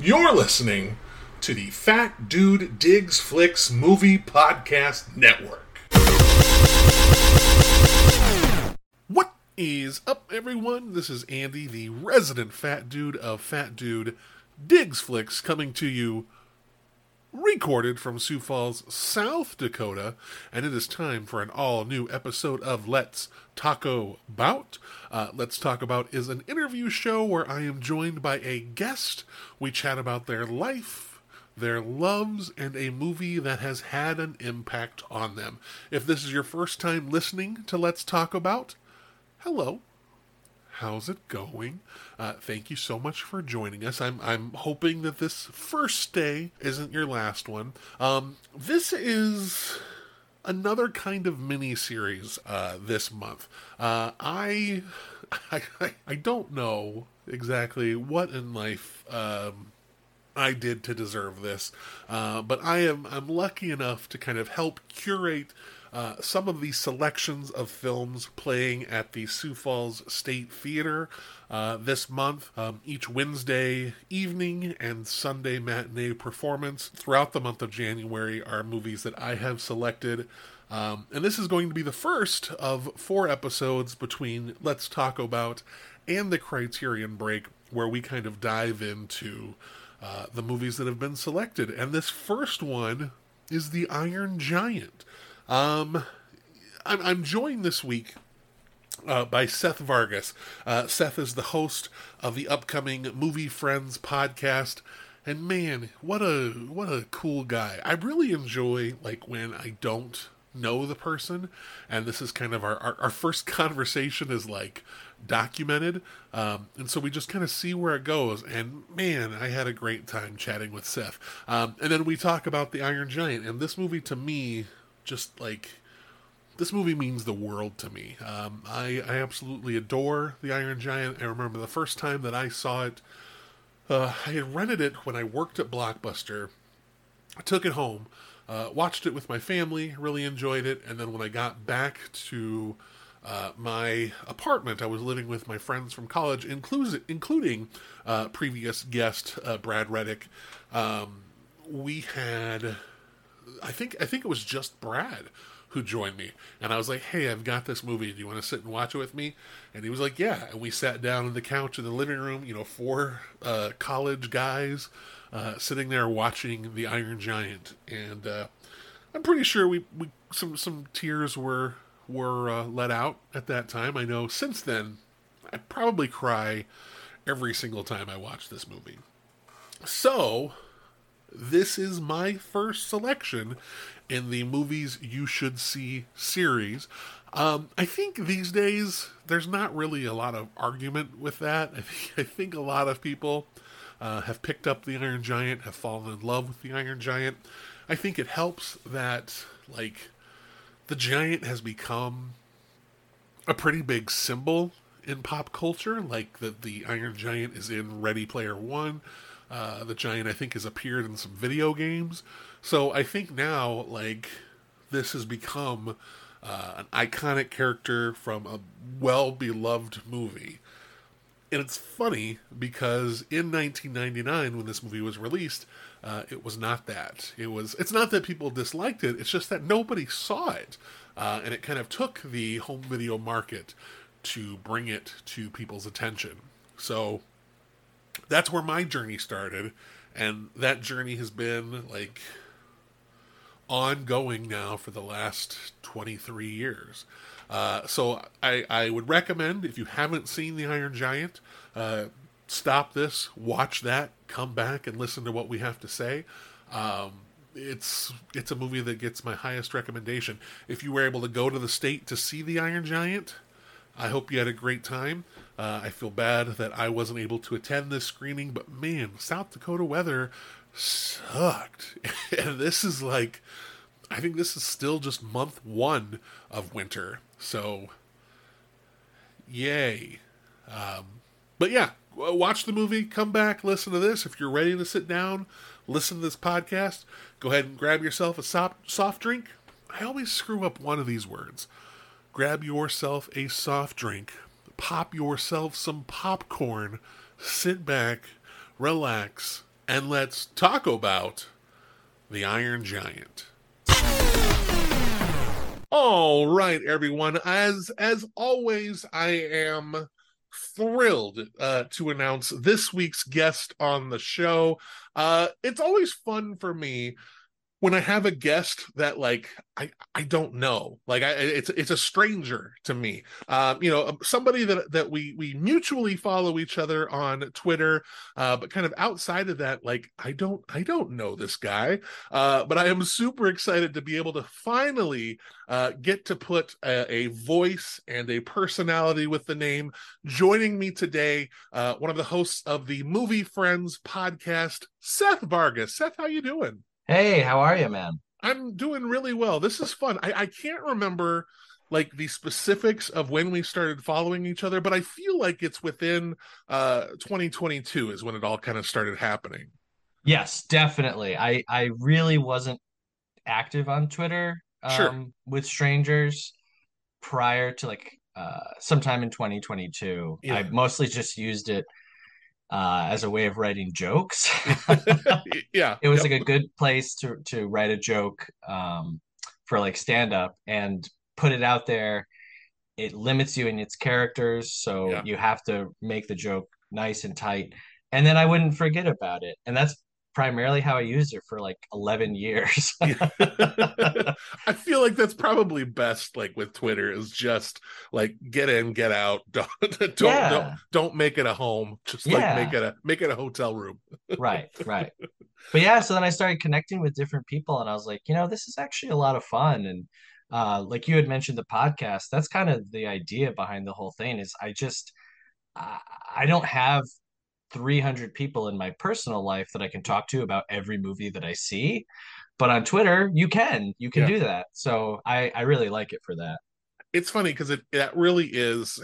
You're listening to the Fat Dude Digs Flicks Movie Podcast Network. What is up, everyone? This is Andy, the resident fat dude of Fat Dude Digs Flicks, coming to you recorded from Sioux Falls, South Dakota, and it is time for an all new episode of Let's Taco About. Uh, Let's Talk About is an interview show where I am joined by a guest. We chat about their life, their loves, and a movie that has had an impact on them. If this is your first time listening to Let's Talk About, hello. How's it going? Uh, thank you so much for joining us. I'm I'm hoping that this first day isn't your last one. Um, this is another kind of mini series uh, this month. Uh, I, I I don't know exactly what in life. Um, I did to deserve this, uh, but I am I'm lucky enough to kind of help curate uh, some of the selections of films playing at the Sioux Falls State Theater uh, this month. Um, each Wednesday evening and Sunday matinee performance throughout the month of January are movies that I have selected. Um, and this is going to be the first of four episodes between Let's Talk About and the Criterion Break, where we kind of dive into uh, the movies that have been selected. And this first one is The Iron Giant. Um, I'm, I'm joined this week uh, by Seth Vargas. Uh, Seth is the host of the upcoming Movie Friends podcast, and man, what a what a cool guy! I really enjoy like when I don't know the person, and this is kind of our our, our first conversation is like documented, um, and so we just kind of see where it goes. And man, I had a great time chatting with Seth. Um, and then we talk about the Iron Giant, and this movie to me just like this movie means the world to me. Um, I, I absolutely adore the Iron Giant. I remember the first time that I saw it. Uh, I had rented it when I worked at Blockbuster. I took it home, uh, watched it with my family, really enjoyed it, and then when I got back to uh, my apartment, I was living with my friends from college, including uh, previous guest uh, Brad Reddick. Um, we had I think I think it was just Brad who joined me, and I was like, "Hey, I've got this movie. Do you want to sit and watch it with me?" And he was like, "Yeah." And we sat down on the couch in the living room. You know, four uh, college guys uh, sitting there watching The Iron Giant, and uh, I'm pretty sure we, we some some tears were were uh, let out at that time. I know since then, I probably cry every single time I watch this movie. So this is my first selection in the movies you should see series. Um, I think these days there's not really a lot of argument with that. I think, I think a lot of people uh, have picked up the Iron Giant, have fallen in love with the Iron Giant. I think it helps that like the Giant has become a pretty big symbol in pop culture. Like that the Iron Giant is in Ready Player One. Uh, the giant, I think, has appeared in some video games. So I think now, like, this has become uh, an iconic character from a well beloved movie. And it's funny because in 1999, when this movie was released, uh, it was not that. It was. It's not that people disliked it. It's just that nobody saw it, uh, and it kind of took the home video market to bring it to people's attention. So that's where my journey started and that journey has been like ongoing now for the last 23 years. Uh, so I, I would recommend if you haven't seen the iron giant uh, stop this watch that come back and listen to what we have to say. Um, it's it's a movie that gets my highest recommendation. If you were able to go to the state to see the iron giant I hope you had a great time. Uh, I feel bad that I wasn't able to attend this screening, but man, South Dakota weather sucked. and this is like, I think this is still just month one of winter. So, yay. Um, but yeah, watch the movie, come back, listen to this. If you're ready to sit down, listen to this podcast, go ahead and grab yourself a soft, soft drink. I always screw up one of these words grab yourself a soft drink, pop yourself some popcorn, sit back, relax, and let's talk about the Iron Giant. All right, everyone. As as always, I am thrilled uh, to announce this week's guest on the show. Uh, it's always fun for me when I have a guest that like I I don't know, like I it's it's a stranger to me. Um, you know, somebody that that we we mutually follow each other on Twitter, uh, but kind of outside of that, like I don't I don't know this guy. Uh, but I am super excited to be able to finally uh, get to put a, a voice and a personality with the name. Joining me today, uh, one of the hosts of the Movie Friends podcast, Seth Vargas. Seth, how you doing? Hey, how are you, man? I'm doing really well. This is fun. I, I can't remember like the specifics of when we started following each other, but I feel like it's within uh 2022 is when it all kind of started happening. Yes, definitely. I I really wasn't active on Twitter um Sure. with strangers prior to like uh sometime in 2022. I mostly just used it uh as a way of writing jokes. yeah. It was Yep. like a good place to to write a joke um for like stand up and put it out there. It limits you in its characters, so Yeah. you have to make the joke nice and tight. And then I wouldn't forget about it. And that's primarily how I used it for like 11 years. I feel like that's probably best like with Twitter is just like get in, get out. Don't don't don't don't make it a home. Just like make it a make it a hotel room. Right, right. But yeah, so then I started connecting with different people and I was like, you know, this is actually a lot of fun. And uh like you had mentioned the podcast, that's kind of the idea behind the whole thing is I just I, I don't have 300 people in my personal life that I can talk to about every movie that I see. But on Twitter, you can. You can Yeah. do that. So I I really like it for that. it's funny because it that really is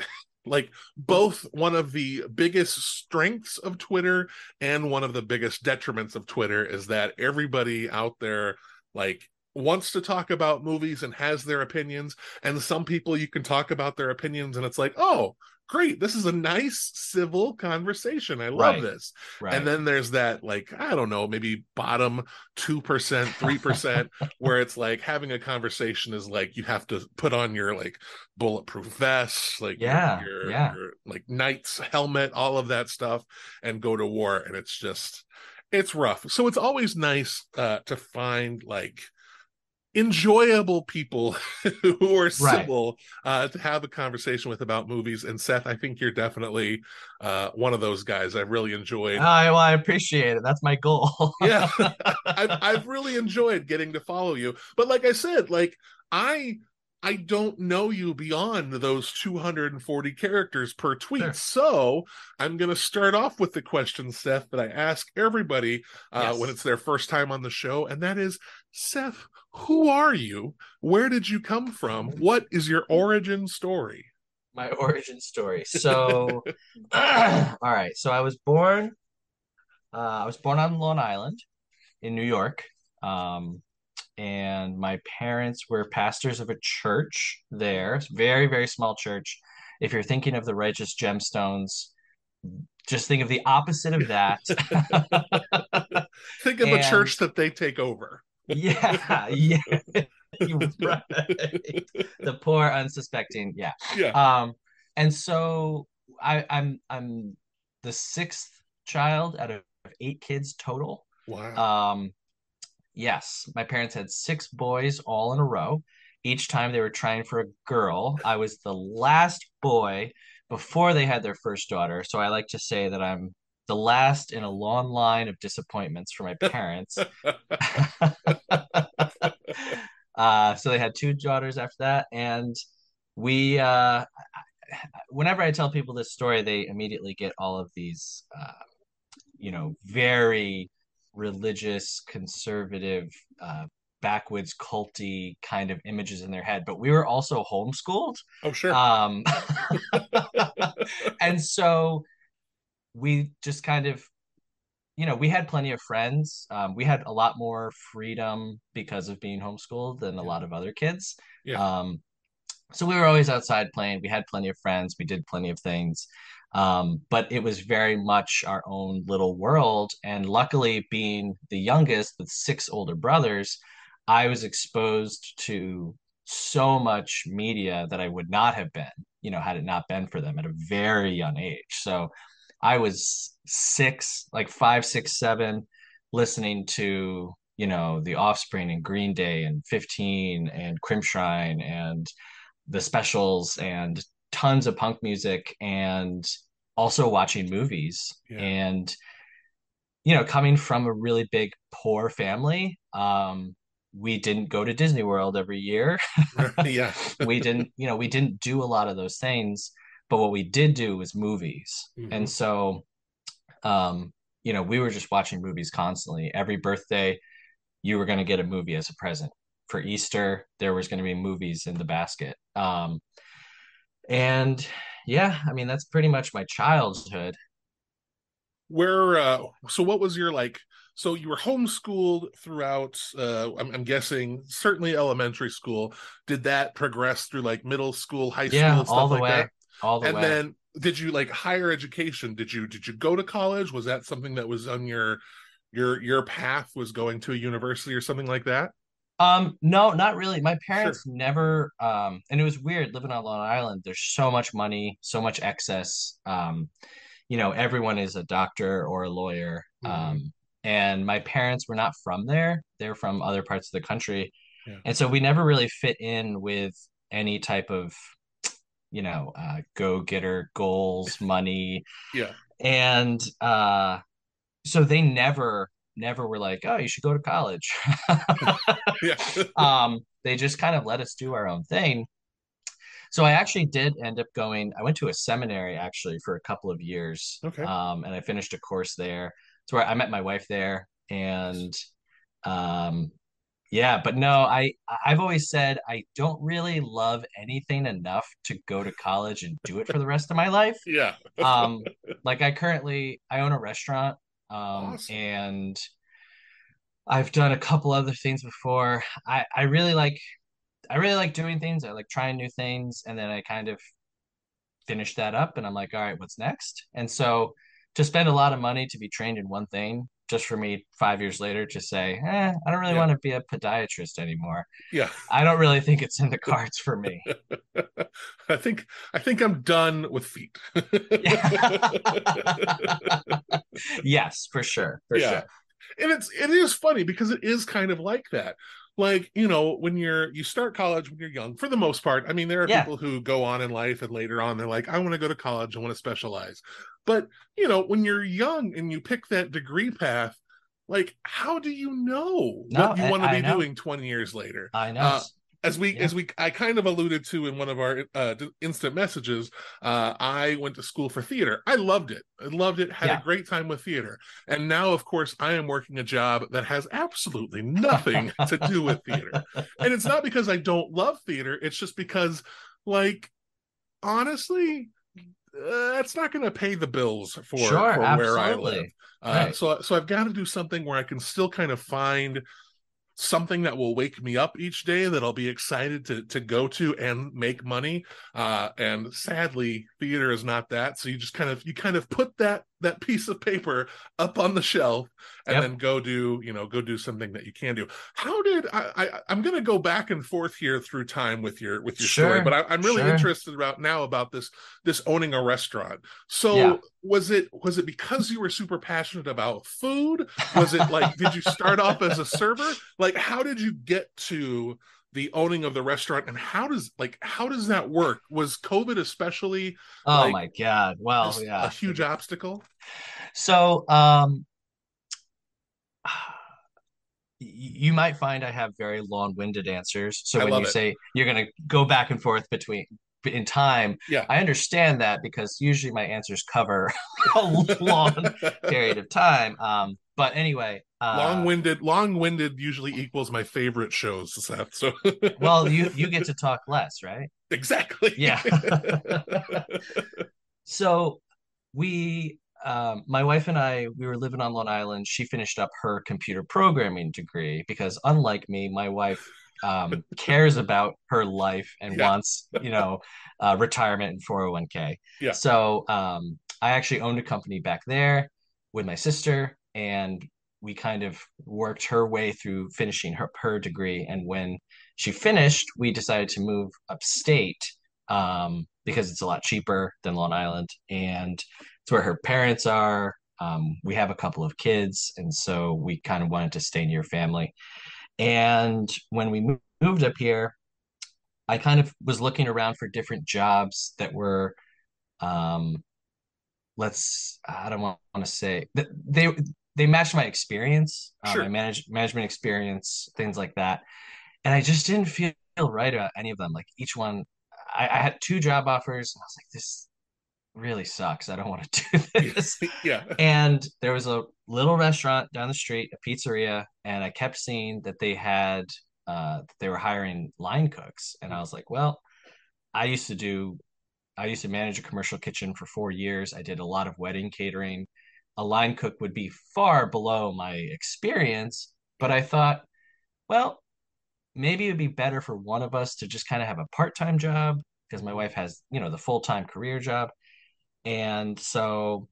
like both one of the biggest strengths of Twitter and one of the biggest detriments of Twitter is that everybody out there like wants to talk about movies and has their opinions and some people you can talk about their opinions and it's like oh great this is a nice civil conversation i love Right, this and then there's that like i don't know maybe bottom 2% 3% where it's like having a conversation is like you have to put on your like bulletproof vest, like Yeah, your yeah. your like knight's helmet, all of that stuff, and go to war. And it's just it's rough. So it's always nice uh to find like enjoyable people who are Right. civil uh to have a conversation with about movies and seth i think you're definitely uh one of those guys i've really enjoyed I well, I appreciate it. That's my goal. yeah I've, I've really enjoyed getting to follow you but like i said like i i don't know you beyond those 240 characters per tweet Sure. so i'm going to start off with the question seth that i ask everybody uh, Yes. when it's their first time on the show and that is seth who are you where did you come from what is your origin story My origin story. So, all right. So I was born uh I was born on Long Island in New York. Um and my parents were pastors of a church there, very, very small church. If you're thinking of the righteous gemstones, just think of the opposite of that. think of And church that they take over yeah, yeah, right. The poor unsuspecting, yeah. yeah Um, and so I, I'm I'm the sixth child out of eight kids total. wow Um, Yes, my parents had six boys all in a row. Each time they were trying for a girl. I was the last boy before they had their first daughter. So I like to say that I'm the last in a long line of disappointments for my parents. Uh, so they had two daughters after that, and we uh, whenever I tell people this story, they immediately get all of these uh, you know, very religious, conservative, uh, backwoods, culty kind of images in their head. But we were also homeschooled. oh sure Um, and so we just kind of, you know, we had plenty of friends. Um, we had a lot more freedom because of being homeschooled than a Yeah. lot of other kids. Yeah. Um, so we were always outside playing. We had plenty of friends. We did plenty of things. Um, but it was very much our own little world. And luckily, being the youngest with six older brothers, I was exposed to so much media that I would not have been, you know, had it not been for them at a very young age. So I was six, like five, six, seven, listening to, you know, The Offspring and Green Day and 15 and Crimpshrine and the specials and tons of punk music and also watching movies. Yeah. And, you know, coming from a really big poor family, um, we didn't go to Disney World every year. yeah. we didn't, you know, we didn't do a lot of those things, but what we did do was movies. Mhm. And so um, you know, we were just watching movies constantly. Every birthday, you were going to get a movie as a present. For Easter, there was going to be movies in the basket. Um, and yeah, I mean, that's pretty much my childhood. Where uh so what was your like so you were homeschooled throughout uh I'm, I'm guessing certainly elementary school. Did that progress through like middle school, high school, Yeah, stuff all the like way. that? All the and way. then did you like higher education? Did you did you go to college? Was that something that was on your your your path was going to a university or something like that? Um, no, not really. My parents never, um, and it was weird living on Long Island. There's so much money, so much excess. Um, you know, everyone is a doctor or a lawyer. Mhm. Um, and my parents were not from there. They're from other parts of the country. Yeah. And so we never really fit in with any type of, you know, uh, go-getter goals, money. Yeah. And uh, so they never, never were like, oh, you should go to college. Yeah. um, they just kind of let us do our own thing. So I actually did end up going. I went to a seminary actually for a couple of years, Okay. um, and I finished a course there. It's where I met my wife there, and um, yeah. But no, I I've always said I don't really love anything enough to go to college and do it for the rest of my life. yeah. Um, like I currently I own a restaurant, um, Awesome. and I've done a couple other things before. I I really like I really like doing things. I like trying new things, and then I kind of finish that up, and I'm like, all right, what's next? And so to spend a lot of money to be trained in one thing, just for me five years later to say, eh, I don't really Yeah. want to be a podiatrist anymore. Yeah. I don't really think it's in the cards for me. I think I think I'm done with feet. yes, for sure, for Yeah. sure. and it's it is funny because it is kind of like that like you know when you're you start college when you're young for the most part i mean there are Yeah. people who go on in life and later on they're like i want to go to college i want to specialize but you know when you're young and you pick that degree path like how do you know No, what you want to be know. doing 20 years later I know. Uh, as we Yeah. as we i kind of alluded to in one of our uh instant messages uh i went to school for theater i loved it i loved it had Yeah. a great time with theater and now of course i am working a job that has absolutely nothing to do with theater and it's not because i don't love theater it's just because like honestly uh, that's not going to pay the bills for, Sure, for where i live uh, Right. so so i've got to do something where i can still kind of find something that will wake me up each day that I'll be excited to to go to and make money. Uh, and sadly, theater is not that. So you just kind of you kind of put that that piece of paper up on the shelf and Yep. then go do you know go do something that you can do. How did I? I I'm going to go back and forth here through time with your with your story, but I, I'm really sure. interested about now about this this owning a restaurant. So Yeah. was it was it because you were super passionate about food? Was it like did you start off as a server? Like how did you get to the owning of the restaurant and how does like how does that work? Was COVID especially Oh like, my God. Well, a- yeah. a huge obstacle? So, um, you might find I have very long-winded answers. So I when you it. say you're going to go back and forth between in time, Yeah. I understand that because usually my answers cover a long period of time. Um, but anyway, uh, long-winded long-winded usually equals my favorite shows, Seth. So well, you you get to talk less, right? exactly. Yeah. So we, um, my wife and I, we were living on Long Island. She finished up her computer programming degree because, unlike me, my wife um, cares about her life and Yeah. wants, you know, uh, retirement and 401k. Yeah. So um, I actually owned a company back there with my sister, and we kind of worked her way through finishing her, her degree. And when she finished, we decided to move upstate um, because it's a lot cheaper than Long Island, and it's where her parents are. Um, we have a couple of kids, and so we kind of wanted to stay near family. And when we moved up here, I kind of was looking around for different jobs that were, um, let's, I don't want to say they they matched my experience, uh, Sure. my manage, management experience, things like that. And I just didn't feel right about any of them. Like each one, I, I had two job offers, and I was like, this really sucks. I don't want to do this. yeah. And there was a little restaurant down the street, a pizzeria, and I kept seeing that they had uh that they were hiring line cooks. And I was like, well, I used to do I used to manage a commercial kitchen for four years. I did a lot of wedding catering. A line cook would be far below my experience, but I thought, well, maybe it'd be better for one of us to just kind of have a part-time job because my wife has, you know, the full-time career job. And so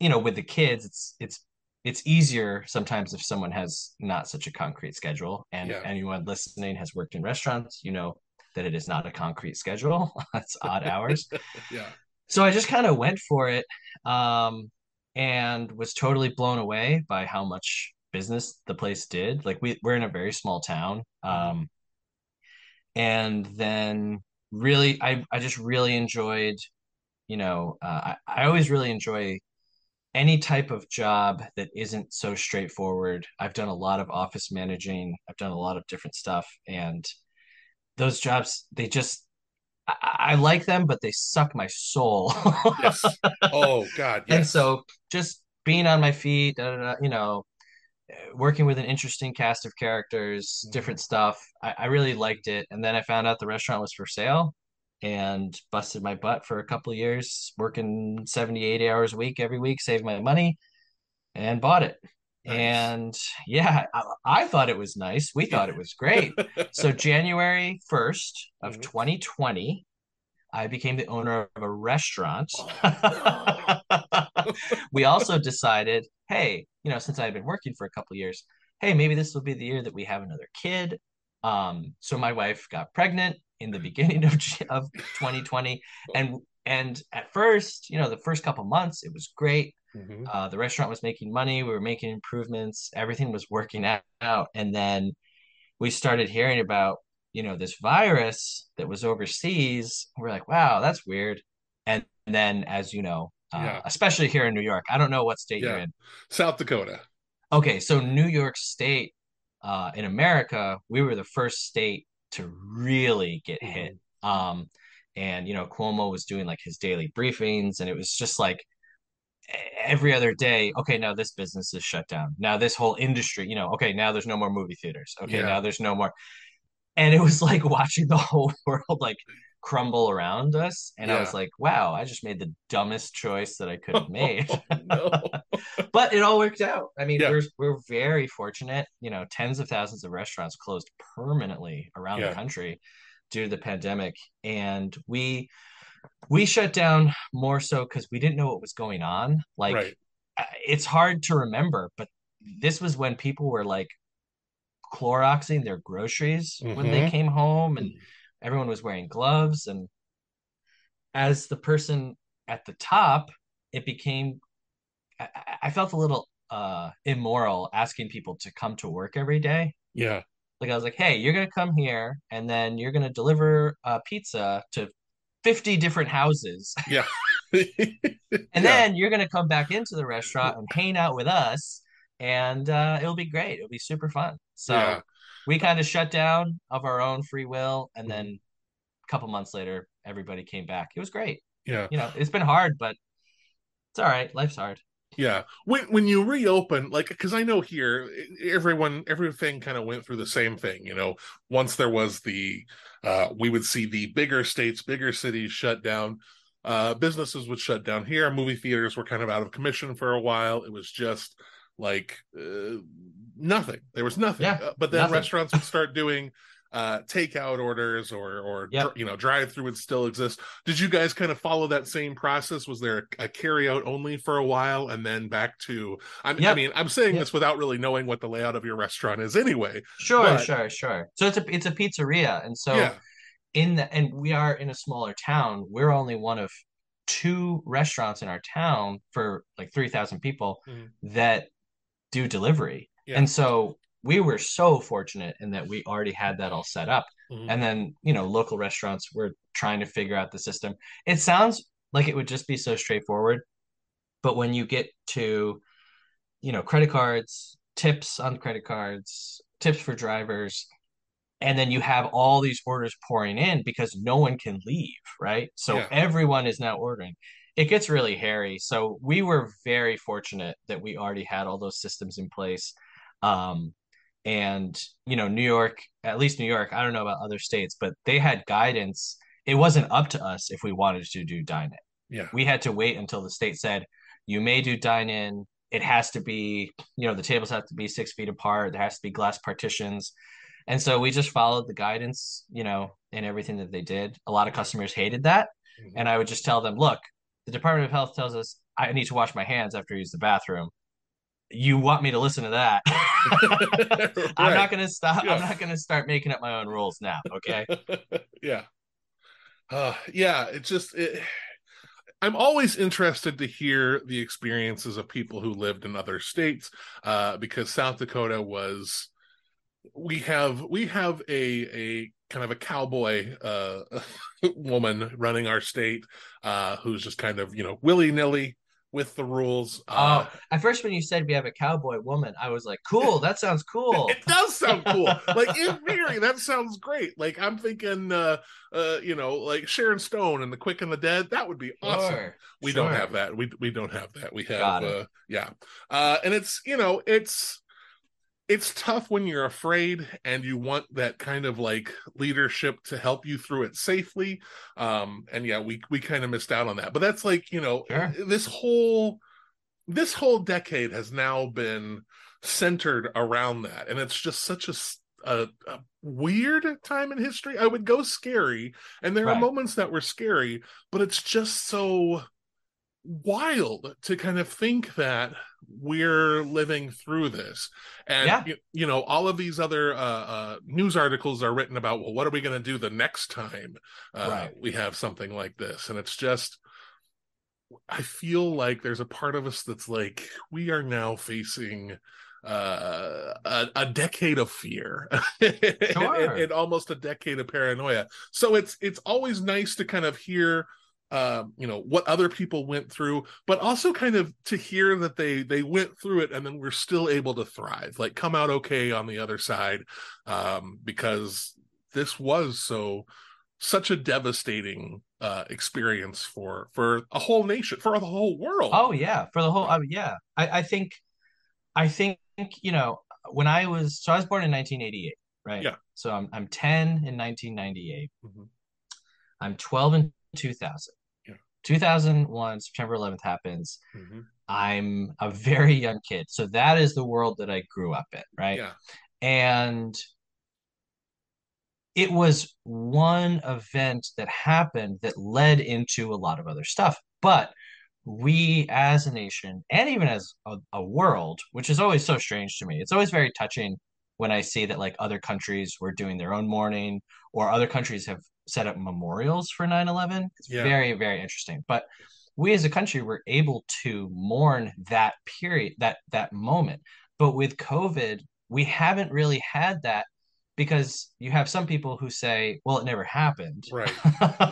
you know, with the kids, it's it's it's easier sometimes if someone has not such a concrete schedule. And Yeah. if anyone listening has worked in restaurants, you know that it is not a concrete schedule. it's odd hours. Yeah. So I just kind of went for it, um, and was totally blown away by how much business the place did. Like we we're in a very small town, um, and then really, I I just really enjoyed. You know, uh, I I always really enjoy any type of job that isn't so straightforward. I've done a lot of office managing, I've done a lot of different stuff, and those jobs, they just, I, I like them, but they suck my soul. Yes. Oh God. Yes. and so just being on my feet, da, da, da, you know, working with an interesting cast of characters, Mhm. different stuff, I, I really liked it. And then I found out the restaurant was for sale and busted my butt for a couple of years, working 70, 80 hours a week every week, saved my money and bought it. Nice. And yeah, I, I thought it was nice. We thought it was great. So January 1st of Mhm. 2020, I became the owner of a restaurant. we also decided, hey, you know, since I've been working for a couple of years, hey, maybe this will be the year that we have another kid. Um, so my wife got pregnant in the beginning of of 2020, and and at first, you know, the first couple months, it was great. Mhm. Uh, the restaurant was making money. We were making improvements. Everything was working out. And then we started hearing about, you know, this virus that was overseas. We're like, wow, that's weird. And then, as you know, uh, Yeah. especially here in New York, I don't know what state you're in. South Dakota. Okay, so New York State, uh, in America, we were the first state to really get hit. Um, and you know, Cuomo was doing like his daily briefings, and it was just like every other day, okay, now this business is shut down. Now this whole industry, you know, okay, now there's no more movie theaters. Okay, Yeah. now there's no more. And it was like watching the whole world like crumble around us. And I was like, wow, I just made the dumbest choice that I could have oh, made. no. but it all worked out. I mean, Yeah. we're we're very fortunate. You know, tens of thousands of restaurants closed permanently around Yeah. the country due to the pandemic, and we we shut down more so because we didn't know what was going on. Like, right. It's hard to remember, but this was when people were like Cloroxing their groceries when they Mhm. came home, and everyone was wearing gloves. And as the person at the top, it became I, I- I felt a little uh immoral asking people to come to work every day. Yeah. Like I was like, hey, you're gonna come here and then you're gonna deliver uh, pizza to 50 different houses. Yeah. And then you're gonna come back into the restaurant and hang out with us, and uh, it'll be great. It'll be super fun. So Yeah. we kind of shut down of our own free will, and Mm-hmm. then a couple months later, everybody came back. It was great. yeah. You know, it's been hard, but it's all right. Life's hard. Yeah. When when you reopen, like, because I know here everyone everything kind of went through the same thing. You know, once there was the, uh, we would see the bigger states, bigger cities shut down. Uh, businesses would shut down here. Movie theaters were kind of out of commission for a while. It was just like uh, nothing. There was nothing. Yeah, Uh, but then nothing. restaurants would start doing uh, takeout orders or or Yep. you know drive through would still exist. Did you guys kind of follow that same process? Was there a, a carry out only for a while and then back to? I, I Yep. mean, I'm saying Yep. this without really knowing what the layout of your restaurant is anyway. Sure, But- sure, sure. So it's a it's a pizzeria, and so yeah, in the and we are in a smaller town. We're only one of two restaurants in our town for like 3,000 people Mhm. that do delivery. Yeah. And so we were so fortunate in that we already had that all set up. Mhm. And then, you know, local restaurants were trying to figure out the system. It sounds like it would just be so straightforward, but when you get to, you know, credit cards, tips on credit cards, tips for drivers, and then you have all these orders pouring in because no one can leave, right? So Yeah. everyone is now ordering. It gets really hairy. So we were very fortunate that we already had all those systems in place. Um, and you know, New York, at least New York, I don't know about other states, but they had guidance. It wasn't up to us if we wanted to do dine in. yeah, We had to wait until the state said, you may do dine in. It has to be, you know, the tables have to be six feet apart. There has to be glass partitions. And so we just followed the guidance, you know, in everything that they did. A lot of customers hated that. Mhm. And I would just tell them, look, the Department of Health tells us I need to wash my hands after I use the bathroom. You want me to listen to that? I'm not going to stop. Yeah. I'm not going to start making up my own rules now. Okay. yeah uh yeah it just it, i'm always interested to hear the experiences of people who lived in other states uh because south dakota was we have we have a a kind of a cowboy uh woman running our state uh who's just kind of you know willy-nilly with the rules uh Oh, at first when you said we have a cowboy woman, I was like, cool. That sounds cool. It does sound cool. like in theory, that sounds great. Like I'm thinking, uh, uh, you know, like Sharon Stone and The Quick and the Dead. That would be awesome. Sure, We don't have that. We we don't have that. We have, uh, yeah, uh, and it's you know, it's it's tough when you're afraid and you want that kind of like leadership to help you through it safely. Um, and yeah, we we kind of missed out on that. But that's like you know, Sure. this whole this whole decade has now been centered around that and it's just such a weird time in history i would go scary and there are moments that were scary but it's just so wild to kind of think that we're living through this and Yeah. you, you know all of these other uh, uh news articles are written about well what are we going to do the next time uh, Right. we have something like this and it's just I feel like there's a part of us that's like we are now facing uh, a, a decade of fear and, and almost a decade of paranoia. So it's it's always nice to kind of hear um, you know what other people went through, but also kind of to hear that they they went through it and then we're still able to thrive, like come out okay on the other side, um, because this was so such a devastating uh experience for for a whole nation for the whole world Oh yeah, for the whole. I mean, yeah, I, I think, I think you know when I was so I was born in 1988, right? Yeah. So I'm I'm 10 in 1998. Mhm. I'm 12 in 2000. Yeah. 2001 September 11th happens. Mhm. I'm a very young kid, so that is the world that I grew up in, right? yeah And it was one event that happened that led into a lot of other stuff. But we as a nation and even as a, a world, which is always so strange to me, it's always very touching when I see that like other countries were doing their own mourning or other countries have set up memorials for 9-11. It's Yeah. very, very interesting. But we as a country were able to mourn that period, that that moment. But with COVID, we haven't really had that because you have some people who say, well, it never happened. right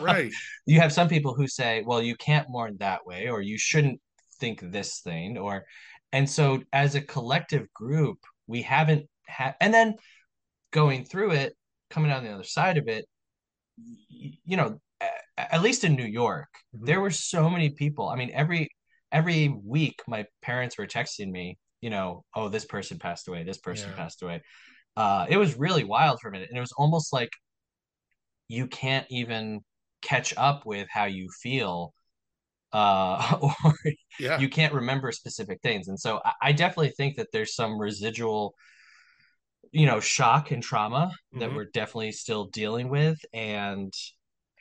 right you have some people who say, well, you can't mourn that way, or you shouldn't think this thing, or and so as a collective group, we haven't had and then going through it, coming on the other side of it, you know, at least in New York, Mhm. there were so many people. I mean, every every week my parents were texting me, you know, oh, this person passed away, this person Yeah. passed away. Uh, it was really wild for a minute, and it was almost like you can't even catch up with how you feel uh or yeah you can't remember specific things and so I, I definitely think that there's some residual you know, shock and trauma that Mhm. we're definitely still dealing with and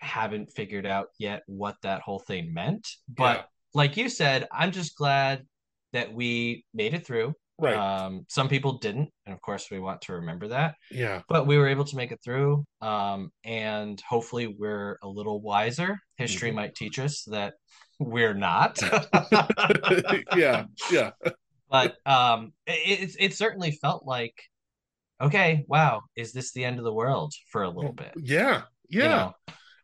haven't figured out yet what that whole thing meant. Yeah. But like you said, I'm just glad that we made it through. Right. Um, some people didn't, and of course, we want to remember that. Yeah. But we were able to make it through, um, and hopefully, we're a little wiser. History Mhm. might teach us that we're not. yeah. Yeah. but um, it, it it certainly felt like, okay, wow, is this the end of the world for a little bit? Yeah. Yeah. You know?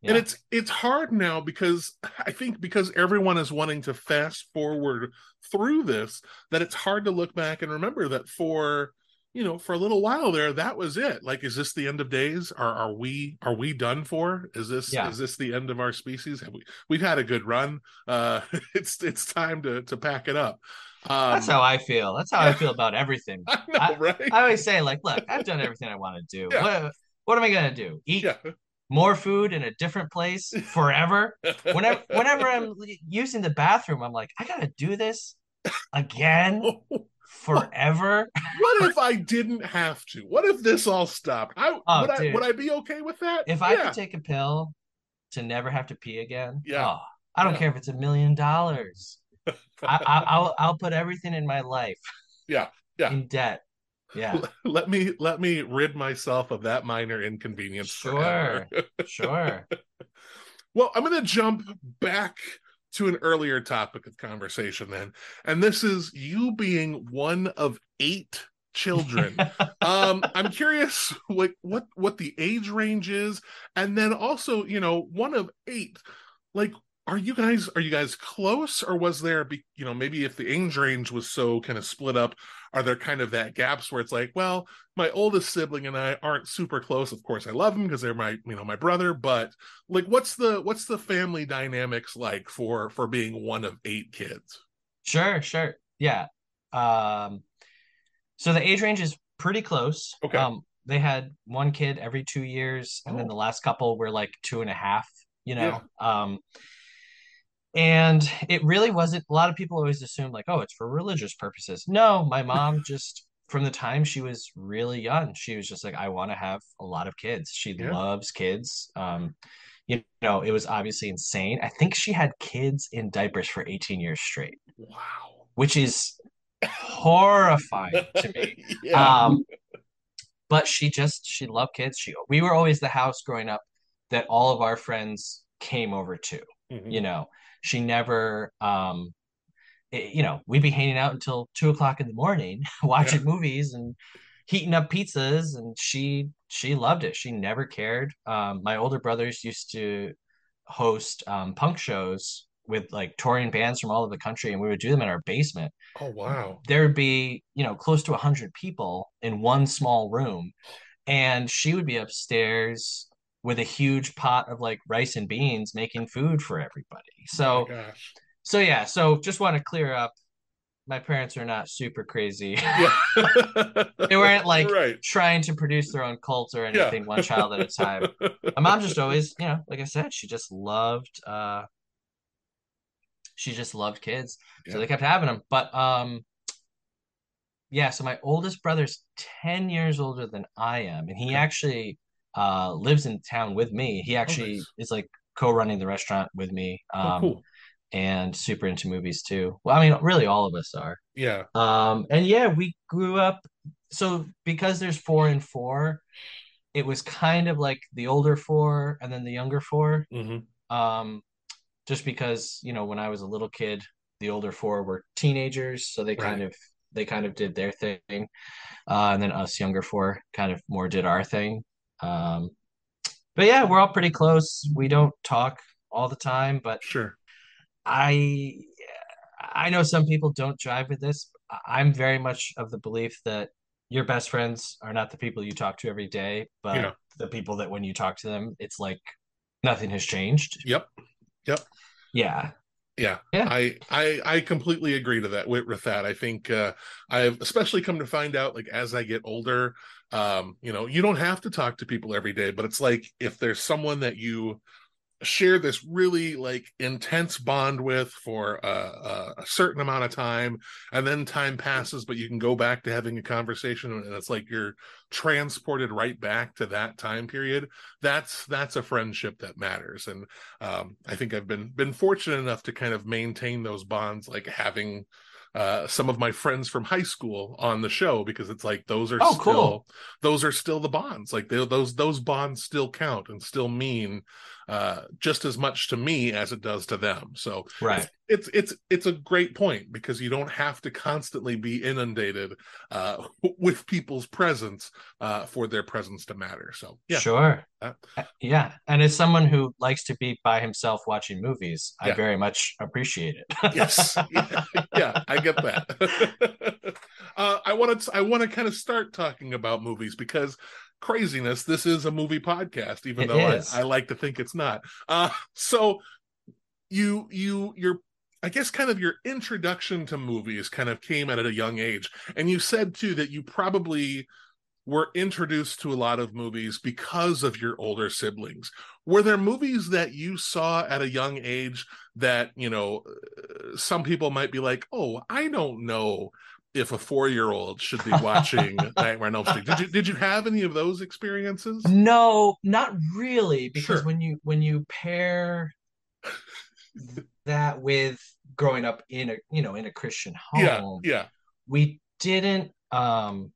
and it's it's hard now because i think because everyone is wanting to fast forward through this that it's hard to look back and remember that for you know for a little while there that was it like is this the end of days are are we are we done for is this Yeah. is this the end of our species have we we've had a good run uh it's it's time to to pack it up um That's how I feel. That's how I feel about everything. i know I- right I always say, like, look, I've done everything I want to do. Yeah. What what am I gonna do? Eat yeah more food in a different place forever? Whenever whenever I'm using the bathroom, I'm like, I gotta do this again forever. what if I didn't have to? What if this all stopped? I Oh, would I would I be okay with that? If I could take a pill to never have to pee again, Yeah. oh, I don't Yeah. care if it's a million dollars. I, I I'll I'll put everything in my life Yeah. Yeah. in debt. Yeah, let me let me rid myself of that minor inconvenience sure, sure. Well, I'm going to jump back to an earlier topic of conversation then, and this is you being one of eight children. um, I'm curious what what what the age range is, and then also, you know, one of eight. Like, are you guys are you guys close, or was there, be, you know, maybe if the age range was so kind of split up, are there kind of that gaps where it's like, well, my oldest sibling and I aren't super close. Of course, I love them because they're my, you know, my brother. But like, what's the what's the family dynamics like for for being one of eight kids? Sure, sure. Yeah. Um, so the age range is pretty close. Okay. Um, they had one kid every two years, and then Oh. the last couple were like two and a half, you know. Um, and it really wasn't a lot of people always assume like, oh, it's for religious purposes. No, my mom just from the time she was really young, she was just like, I want to have a lot of kids. She Yeah. loves kids. Um, you know, it was obviously insane. I think she had kids in diapers for 18 years straight Wow. which is horrifying to me. yeah. Um, but she just she loved kids. She we were always the house growing up that all of our friends came over to. Mhm. You know, she never um it- you know, we'd be hanging out until two o'clock in the morning, watching movies and heating up pizzas, and she she loved it. She never cared. Um, my older brothers used to host um, punk shows with like touring bands from all over the country, and we would do them in our basement. Oh wow. There would be, you know, close to a hundred people in one small room, and she would be upstairs with a huge pot of like rice and beans making food for everybody. So oh so yeah, so just want to clear up. My parents are not super crazy. Yeah. They weren't like right. trying to produce their own cult or Yeah. anything, one child at a time. My mom just always, you know, like I said, she just loved uh she just loved kids. Yeah. So they kept having them. But um yeah, so my oldest brother's 10 years older than I am, and he actually uh lives in town with me. He actually nice. is like co-running the restaurant with me. oh Um cool. and super into movies too. Well, I mean, really all of us are. Yeah. Um, and yeah, we grew up. So because there's four and four, it was kind of like the older four and then the younger four. hmm Um, just because you know when I was a little kid, the older four were teenagers, so they kind of they kind of did their thing, uh, and then us younger four kind of more did our thing. Um, but yeah, we're all pretty close. We don't talk all the time, but Sure. I I know some people don't drive with this. I'm very much of the belief that your best friends are not the people you talk to every day, but Yeah. the people that when you talk to them, it's like nothing has changed. Yep. Yep. Yeah. Yeah, Yeah. I, I I completely agree to that with, with that. I think uh, I've especially come to find out like as I get older, um, you know, you don't have to talk to people every day, but it's like if there's someone that you share this really like intense bond with for a, a, certain amount of time and then time passes but you can go back to having a conversation and it's like you're transported right back to that time period that's that's a friendship that matters. And um, i think i've been been fortunate enough to kind of maintain those bonds like having uh, some of my friends from high school on the show because it's like those are oh, still cool. those are still the bonds like they, those those bonds still count and still mean uh, just as much to me as it does to them. So right, it's it's it's a great point because you don't have to constantly be inundated uh, with people's presence uh, for their presence to matter. So yeah, sure, uh, yeah. And as someone who likes to be by himself watching movies, yeah. I very much appreciate it. yes, yeah, yeah, I get that. uh, I want to I want to kind of start talking about movies because craziness, this is a movie podcast, even it though I, I, like to think it's not. Uh, so you you your I guess kind of your introduction to movies kind of came at a young age, and you said too that you probably were introduced to a lot of movies because of your older siblings. Were there movies that you saw at a young age that, you know, uh, some people might be like, oh, I don't know if a four year old should be watching Nightmare on Elm Street. Did you did you have any of those experiences? No, not really, because sure. when you when you pair that with growing up in a you know in a Christian home, yeah, yeah, we didn't um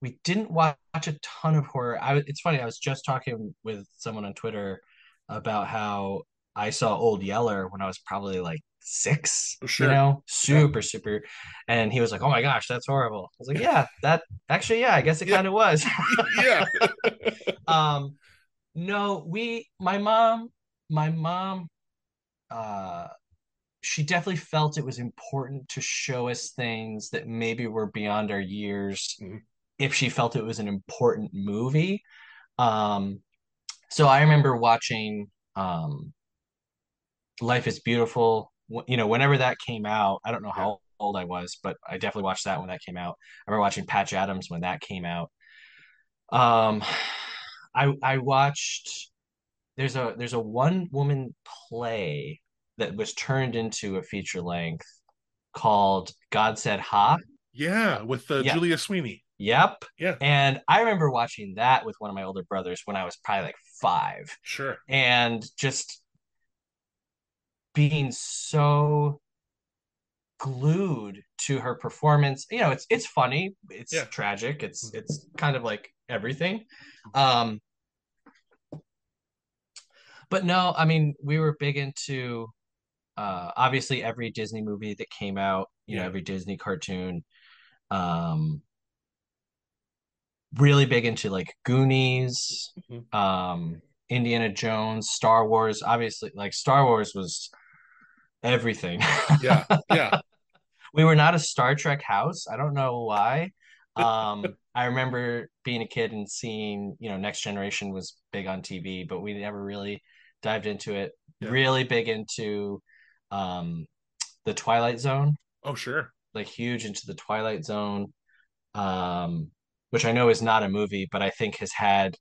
we didn't watch a ton of horror. I it's funny. I was just talking with someone on Twitter about how I saw Old Yeller when I was probably like six, sure. you know, super, yeah. super. And he was like, Oh my gosh, that's horrible. I was like, Yeah, that actually, yeah, I guess it yeah. kind of was. yeah. um, no, we, my mom, my mom, uh, she definitely felt it was important to show us things that maybe were beyond our years mm-hmm. if she felt it was an important movie. Um, so I remember watching um, Life is Beautiful you know, whenever that came out, I don't know how old I was, but I definitely watched that when that came out. I remember watching Patch Adams when that came out. Um, I I watched. There's a there's a one woman play that was turned into a feature length called God Said Ha. Yeah, with uh, yeah. Julia Sweeney. Yep. Yeah. And I remember watching that with one of my older brothers when I was probably like five. Sure. And just being so glued to her performance you know it's it's funny it's yeah. tragic it's mm-hmm. it's kind of like everything um but no i mean we were big into uh obviously every disney movie that came out you yeah. know every disney cartoon um really big into like goonies mm-hmm. um indiana jones star wars obviously like star wars was everything. Yeah, yeah. we were not a Star Trek house. I don't know why. Um, I remember being a kid and seeing, you know, Next Generation was big on TV, but we never really dived into it. Yeah. Really big into um, the Twilight Zone. Oh, sure. Like huge into the Twilight Zone, um, which I know is not a movie, but I think has had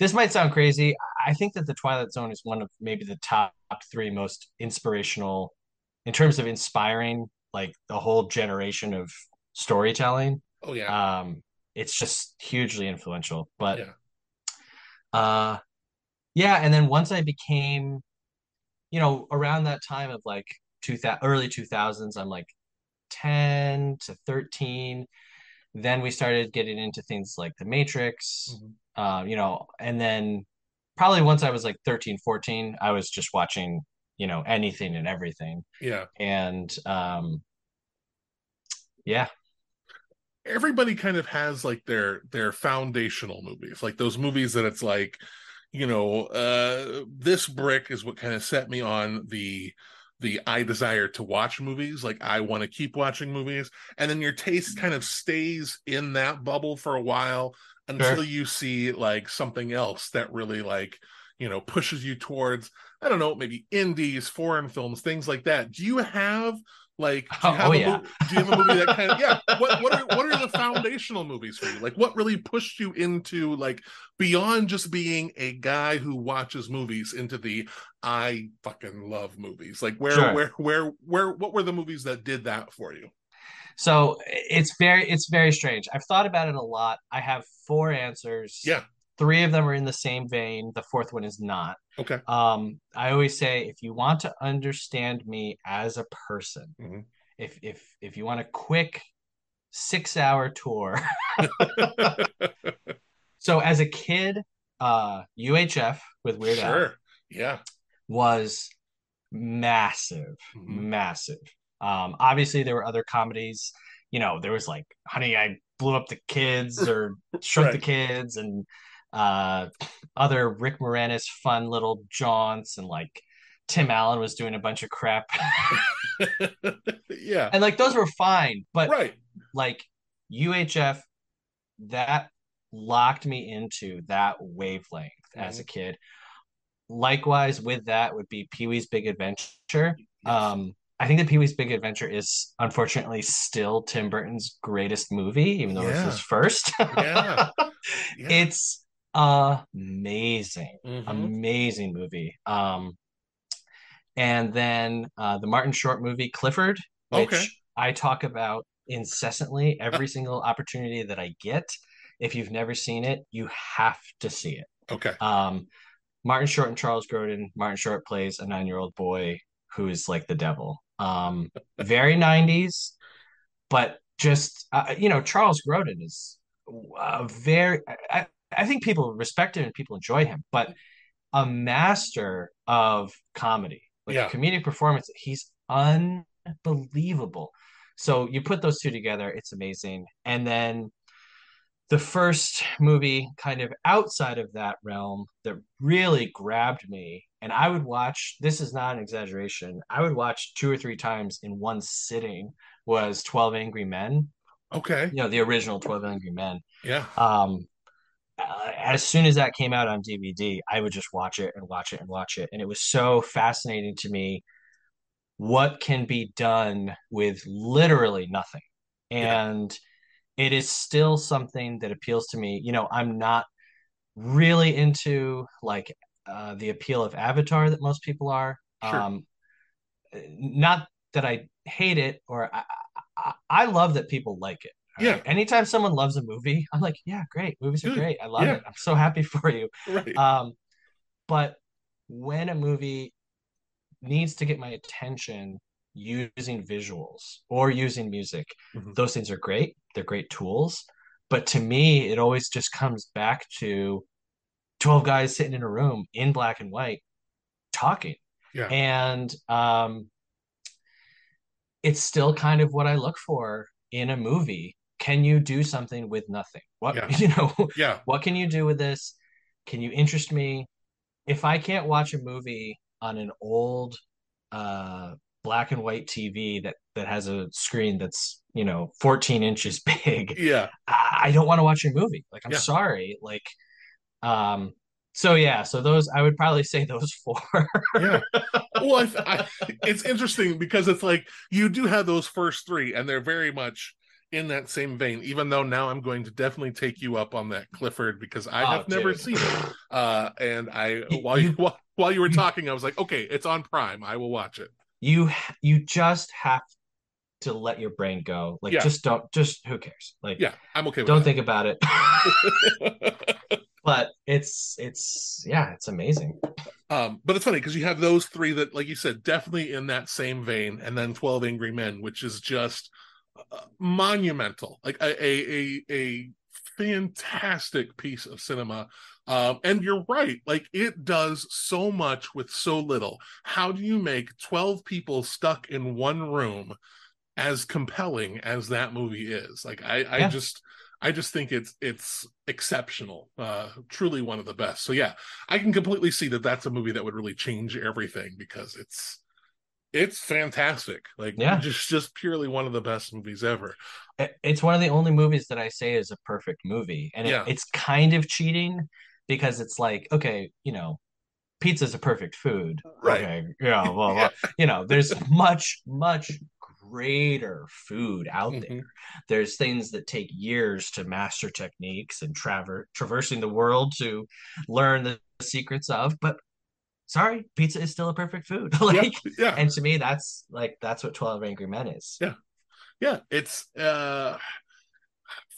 this might sound crazy. I think that the Twilight Zone is one of maybe the top three most inspirational in terms of inspiring like the whole generation of storytelling. Oh yeah. Um, it's just hugely influential. But yeah. uh yeah, and then once I became, you know, around that time of like two thousand early two thousands, I'm like ten to thirteen. Then we started getting into things like the Matrix, mm-hmm uh, you know, and then probably once I was like 13, 14, I was just watching, you know, anything and everything. Yeah. And um yeah. Everybody kind of has like their their foundational movies, like those movies that it's like, you know, uh this brick is what kind of set me on the the I desire to watch movies, like I want to keep watching movies, and then your taste kind of stays in that bubble for a while until sure. you see like something else that really like you know pushes you towards I don't know maybe indies, foreign films, things like that. Do you have like do you oh, have, oh, a, yeah. do you have a movie that kind of yeah what what are what are the foundational movies for you? Like what really pushed you into like beyond just being a guy who watches movies into the I fucking love movies. Like where Sure. where where where what were the movies that did that for you? So it's very it's very strange. I've thought about it a lot. I have four answers. Yeah. Three of them are in the same vein. The fourth one is not. Okay. Um, I always say if you want to understand me as a person, Mhm. if if if you want a quick six hour tour. so as a kid, uh UHF with Weird Al sure. Yeah. was massive, Mhm. massive. Um, obviously there were other comedies. You know, there was like Honey, I Blew Up the Kids or Shrunk the Kids and uh other Rick Moranis fun little jaunts and like Tim Allen was doing a bunch of crap. yeah. and like those were fine, but Right. like UHF that locked me into that wavelength as Mm-hmm. a kid. Likewise with that would be Pee-wee's Big Adventure. Um I think that Pee-wee's Big Adventure is unfortunately still Tim Burton's greatest movie, even though Yeah. it's his first. Yeah. Yeah. It's amazing. Mhm. Amazing movie. Um and then uh the Martin Short movie Clifford, which Okay. I talk about incessantly every single opportunity that I get. If you've never seen it, you have to see it. Okay. Um, Martin Short and Charles Grodin. Martin Short plays a nine-year-old boy who is like the devil. Um, very 90s, but just uh, you know, Charles Grodin is a very. I, I think people respect him and people enjoy him, but a master of comedy, like Yeah. comedic performance. He's unbelievable. So you put those two together, it's amazing. And then the first movie kind of outside of that realm that really grabbed me and i would watch this is not an exaggeration i would watch two or three times in one sitting was 12 angry men Okay. you know the original 12 angry men Yeah. um uh, as soon as that came out on dvd i would just watch it and watch it and watch it and it was so fascinating to me what can be done with literally nothing Yeah. It is still something that appeals to me. You know, I'm not really into like uh, the appeal of Avatar that most people are. Sure. Um, not that I hate it or I, I, I love that people like it. Yeah. right? Anytime someone loves a movie, I'm like, yeah, great. Movies are great. I love Yeah. it. I'm so happy for you. Right. Um, but when a movie needs to get my attention using visuals or using music, Mhm. those things are great. They're great tools. But to me, it always just comes back to 12 guys sitting in a room in black and white talking. Yeah. And um, it's still kind of what I look for in a movie. Can you do something with nothing? What, Yeah. you know, yeah. what can you do with this? Can you interest me? If I can't watch a movie on an old uh black and white TV that that has a screen that's, you know, 14 inches big, Yeah. I, I don't want to watch your movie. Like I'm Yeah. sorry. Like um so yeah, so those I would probably say those four. Yeah. Well, I, I, it's interesting because it's like you do have those first three, and they're very much in that same vein. Even though now I'm going to definitely take you up on that Clifford because I Oh, have never seen it. Uh, and I while you while you were talking, I was like, okay, it's on Prime. I will watch it. You you just have to let your brain go. Like Yeah. just don't just who cares? Like Yeah, I'm okay with don't that. think about it. but it's it's yeah, it's amazing. Um, but it's funny because you have those three that, like you said, definitely in that same vein, and then Twelve Angry Men, which is just uh, monumental, like a a a, a fantastic piece of cinema. Um, and you're right, like it does so much with so little. How do you make twelve people stuck in one room as compelling as that movie is? Like I, I Yeah. just. I just think it's it's exceptional, uh, truly one of the best. So yeah, I can completely see that that's a movie that would really change everything because it's it's fantastic. Like Yeah. just just purely one of the best movies ever. It's one of the only movies that I say is a perfect movie. And it, Yeah. it's kind of cheating because it's like, okay, you know, pizza's a perfect food. Right. Okay. Yeah, well, Yeah. you know, there's much, much greater food out Mhm. there. There's things that take years to master techniques and traver- traversing the world to learn the secrets of, but sorry, pizza is still a perfect food. like yeah, yeah, and to me that's like that's what 12 Angry Men is. Yeah. yeah. It's uh,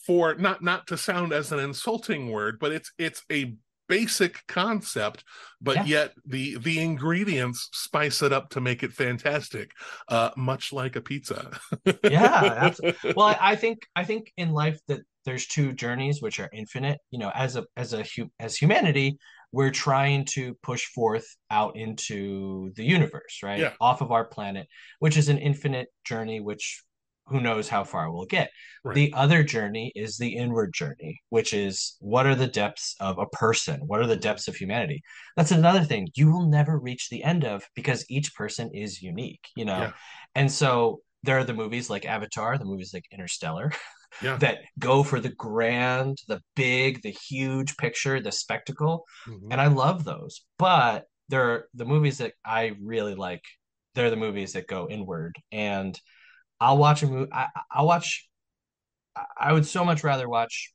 for not not to sound as an insulting word, but it's it's a basic concept, but Yeah. yet the the ingredients spice it up to make it fantastic, uh, much like a pizza. Yeah, Well, I, I think I think in life that there's two journeys which are infinite. You know, as a as a as humanity, we're trying to push forth out into the universe, right? Yeah. Off of our planet, which is an infinite journey, which who knows how far we'll get. Right. The other journey is the inward journey, which is what are the depths of a person? What are the depths of humanity? That's another thing you will never reach the end of because each person is unique, you know? Yeah. And so there are the movies like Avatar, the movies like Interstellar, Yeah. that go for the grand, the big, the huge picture, the spectacle. Mhm. And I love those. But there are the movies that I really like, they're the movies that go inward. And I'll watch a movie, I, I'll watch, I- would so much rather watch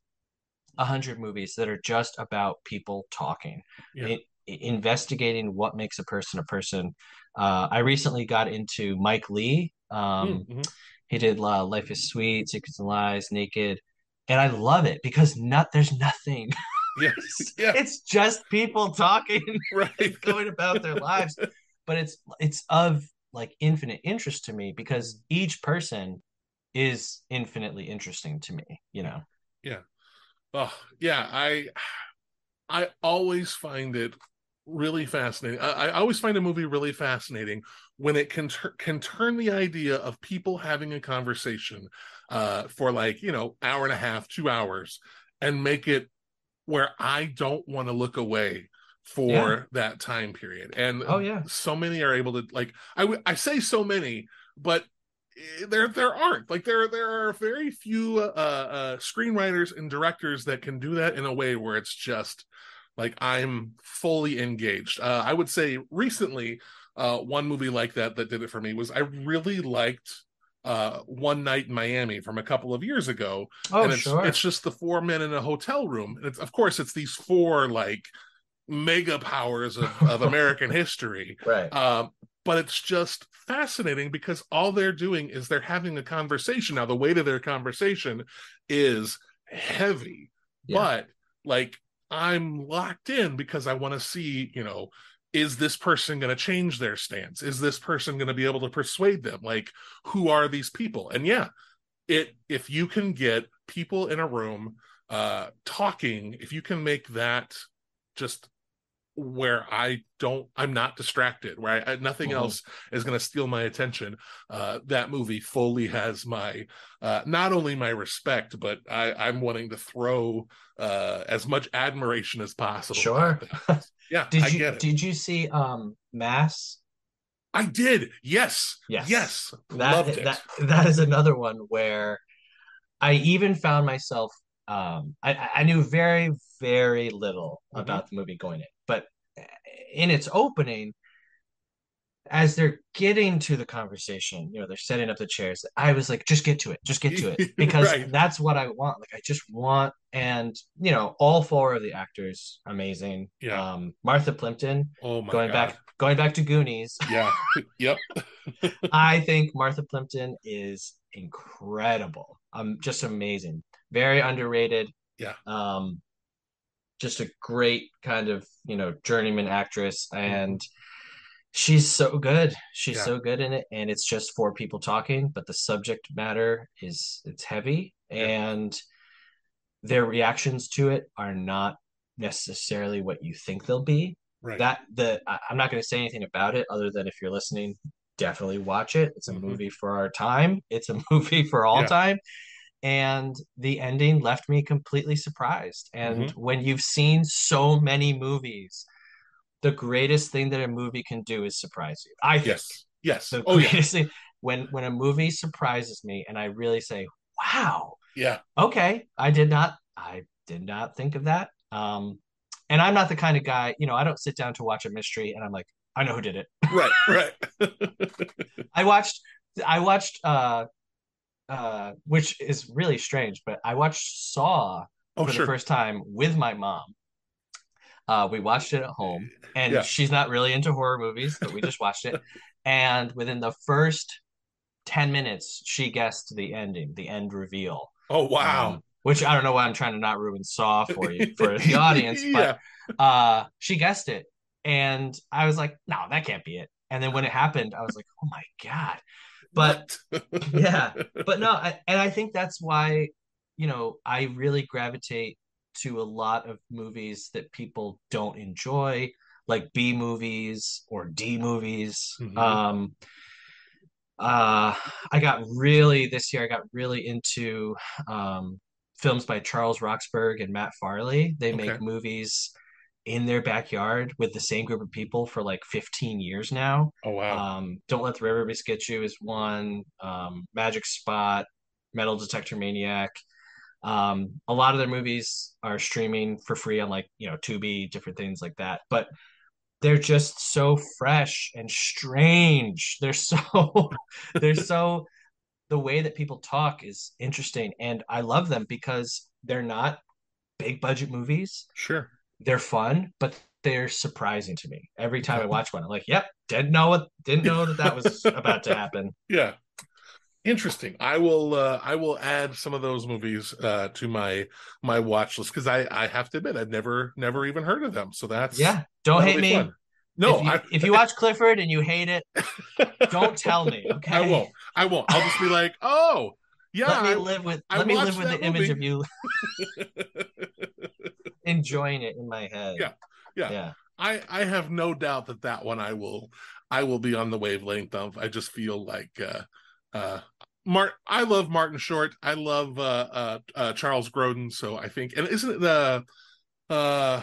a hundred movies that are just about people talking, Yeah. i- investigating what makes a person a person. Uh, I recently got into Mike Lee. Um, Mhm. he did uh, Life is Sweet, Secrets and Lies, Naked, and I love it because not there's nothing. Yeah. Yeah. It's just people talking, Right. going about their lives, but it's it's of like infinite interest to me because each person is infinitely interesting to me. You know. Yeah. Oh, yeah, I I always find it really fascinating. I, I always find a movie really fascinating when it can tur- can turn the idea of people having a conversation uh, for like you know hour and a half, two hours, and make it where I don't want to look away for Yeah. that time period. And Oh yeah. so many are able to like I w- I say so many, but eh, there there aren't like there there are very few uh, uh screenwriters and directors that can do that in a way where it's just like I'm fully engaged. Uh, I would say recently, uh, one movie like that that did it for me was I really liked uh, One Night in Miami from a couple of years ago, Oh and it's sure. it's just the four men in a hotel room, and it's of course it's these four like mega powers of, of American history, right. um, but it's just fascinating because all they're doing is they're having a conversation. Now, the weight of their conversation is heavy, Yeah. but like I'm locked in because I want to see, you know, is this person going to change their stance? Is this person going to be able to persuade them? Like, who are these people? And yeah, it if you can get people in a room uh talking, if you can make that just where I don't, I'm not distracted, where I, nothing Mhm. else is going to steal my attention. Uh, that movie fully has my, uh, not only my respect, but I, I'm wanting to throw uh, as much admiration as possible. Sure. Yeah, Did I you did you see um Mass? I did. Yes. Yes. Yes. That Loved it. that that is another one where I even found myself um I I knew very very little Mhm. about the movie going in, in its opening as they're getting to the conversation, you know, they're setting up the chairs. I was like, just get to it, just get to it, because Right. that's what I want. Like, I just want, and you know, all four of the actors amazing. Yeah. Um, Martha Plimpton, oh my going God. back, going back to Goonies. Yeah. yep. I think Martha Plimpton is incredible. Um, just amazing. Very underrated. Yeah. Um, just a great kind of you know journeyman actress, and she's so good. She's Yeah. so good in it, and it's just four people talking, but the subject matter is it's heavy, Yeah. and their reactions to it are not necessarily what you think they'll be Right. that the I'm not going to say anything about it other than if you're listening, definitely watch it. It's a Mhm. movie for our time. It's a movie for all Yeah. time. And the ending left me completely surprised. And Mm-hmm. when you've seen so many movies, the greatest thing that a movie can do is surprise you. I think yes. Yes. the Oh yeah. greatest thing when when a movie surprises me and I really say, "Wow, Yeah. okay i did not i did not think of that um and i'm not the kind of guy you know i don't sit down to watch a mystery and i'm like i know who did it Right. Right. i watched I watched uh uh which is really strange, but I watched Saw Oh, for the first time with my mom. Uh we watched it at home and Yeah. she's not really into horror movies, but we just watched it. And within the first 10 minutes, she guessed the ending, the end reveal. Oh, wow. Um, which I don't know why I'm trying to not ruin Saw for you for the audience, but yeah. uh she guessed it and i was like no that can't be it and then when it happened i was like oh my god but yeah but no I, and i think that's why you know i really gravitate to a lot of movies that people don't enjoy like b movies or d movies Mhm. um uh i got really this year i got really into um films by charles roxburgh and matt farley they Okay. make movies in their backyard with the same group of people for like 15 years now Oh, wow. um don't let the riverbeast get you is one um magic spot metal detector maniac um a lot of their movies are streaming for free on like you know tubi different things like that but they're just so fresh and strange they're so they're so the way that people talk is interesting and i love them because they're not big budget movies Sure. They're fun but they're surprising to me every time i watch one i'm like yep didn't know what didn't know that that was about to happen Yeah. Interesting. I will uh I will add some of those movies uh to my my watch list because I I have to admit I've never never even heard of them. So that's yeah don't hate me fun. No, if you, I if you watch clifford and you hate it don't tell me okay I won't. I won't. I'll just be like, "Oh, yeah, let me live with I let me live with the image of you enjoying it in my head Yeah. Yeah. yeah I I have no doubt that that one I will I will be on the wavelength of. I just feel like uh uh Mart I love Martin Short. I love uh uh, uh Charles Grodin, so I think and isn't it the uh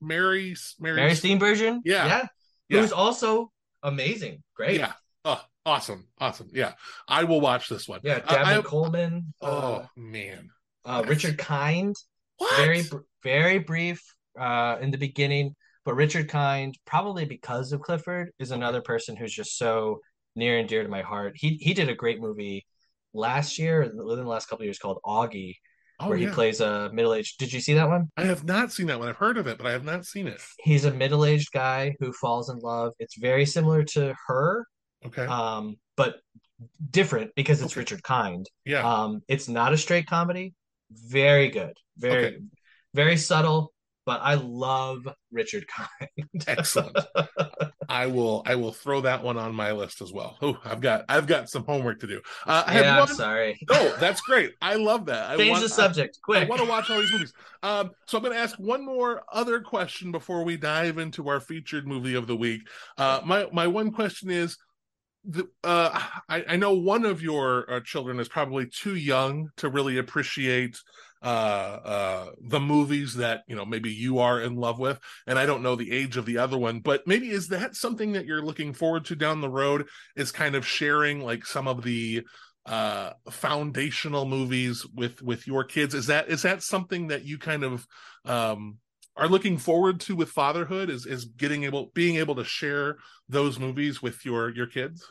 Mary Mary, Mary Steenburgen Yeah. yeah Yeah. who's also amazing great Yeah. Oh, awesome. Awesome. Yeah. I will watch this one. yeah Uh, Dabney I- Coleman oh uh, man. uh, Richard Kind What? very very brief uh in the beginning but Richard Kind probably because of Clifford is another person who's just so near and dear to my heart he he did a great movie last year within the last couple of years called Auggie oh, where he plays a middle-aged did you see that one I have not seen that one. I've heard of it, but I have not seen it. he's a middle-aged guy who falls in love it's very similar to her Okay. um but different because it's Okay. Richard Kind yeah. um it's not a straight comedy very good very Okay. very subtle but I love Richard Kind Excellent. I will I will throw that one on my list as well. Oh, I've got I've got some homework to do. Uh, I have yeah I'm sorry No, that's great. I love that. I change want, the subject I, quick I want to watch all these movies. Um, so I'm going to ask one more other question before we dive into our featured movie of the week. Uh, my my one question is, the, uh, I, I know one of your uh, children is probably too young to really appreciate uh, uh, the movies that you know maybe you are in love with, and I don't know the age of the other one, but maybe is that something that you're looking forward to down the road? Is kind of sharing like some of the uh foundational movies with with your kids is that is that something that you kind of um are looking forward to with fatherhood is is getting able being able to share those movies with your your kids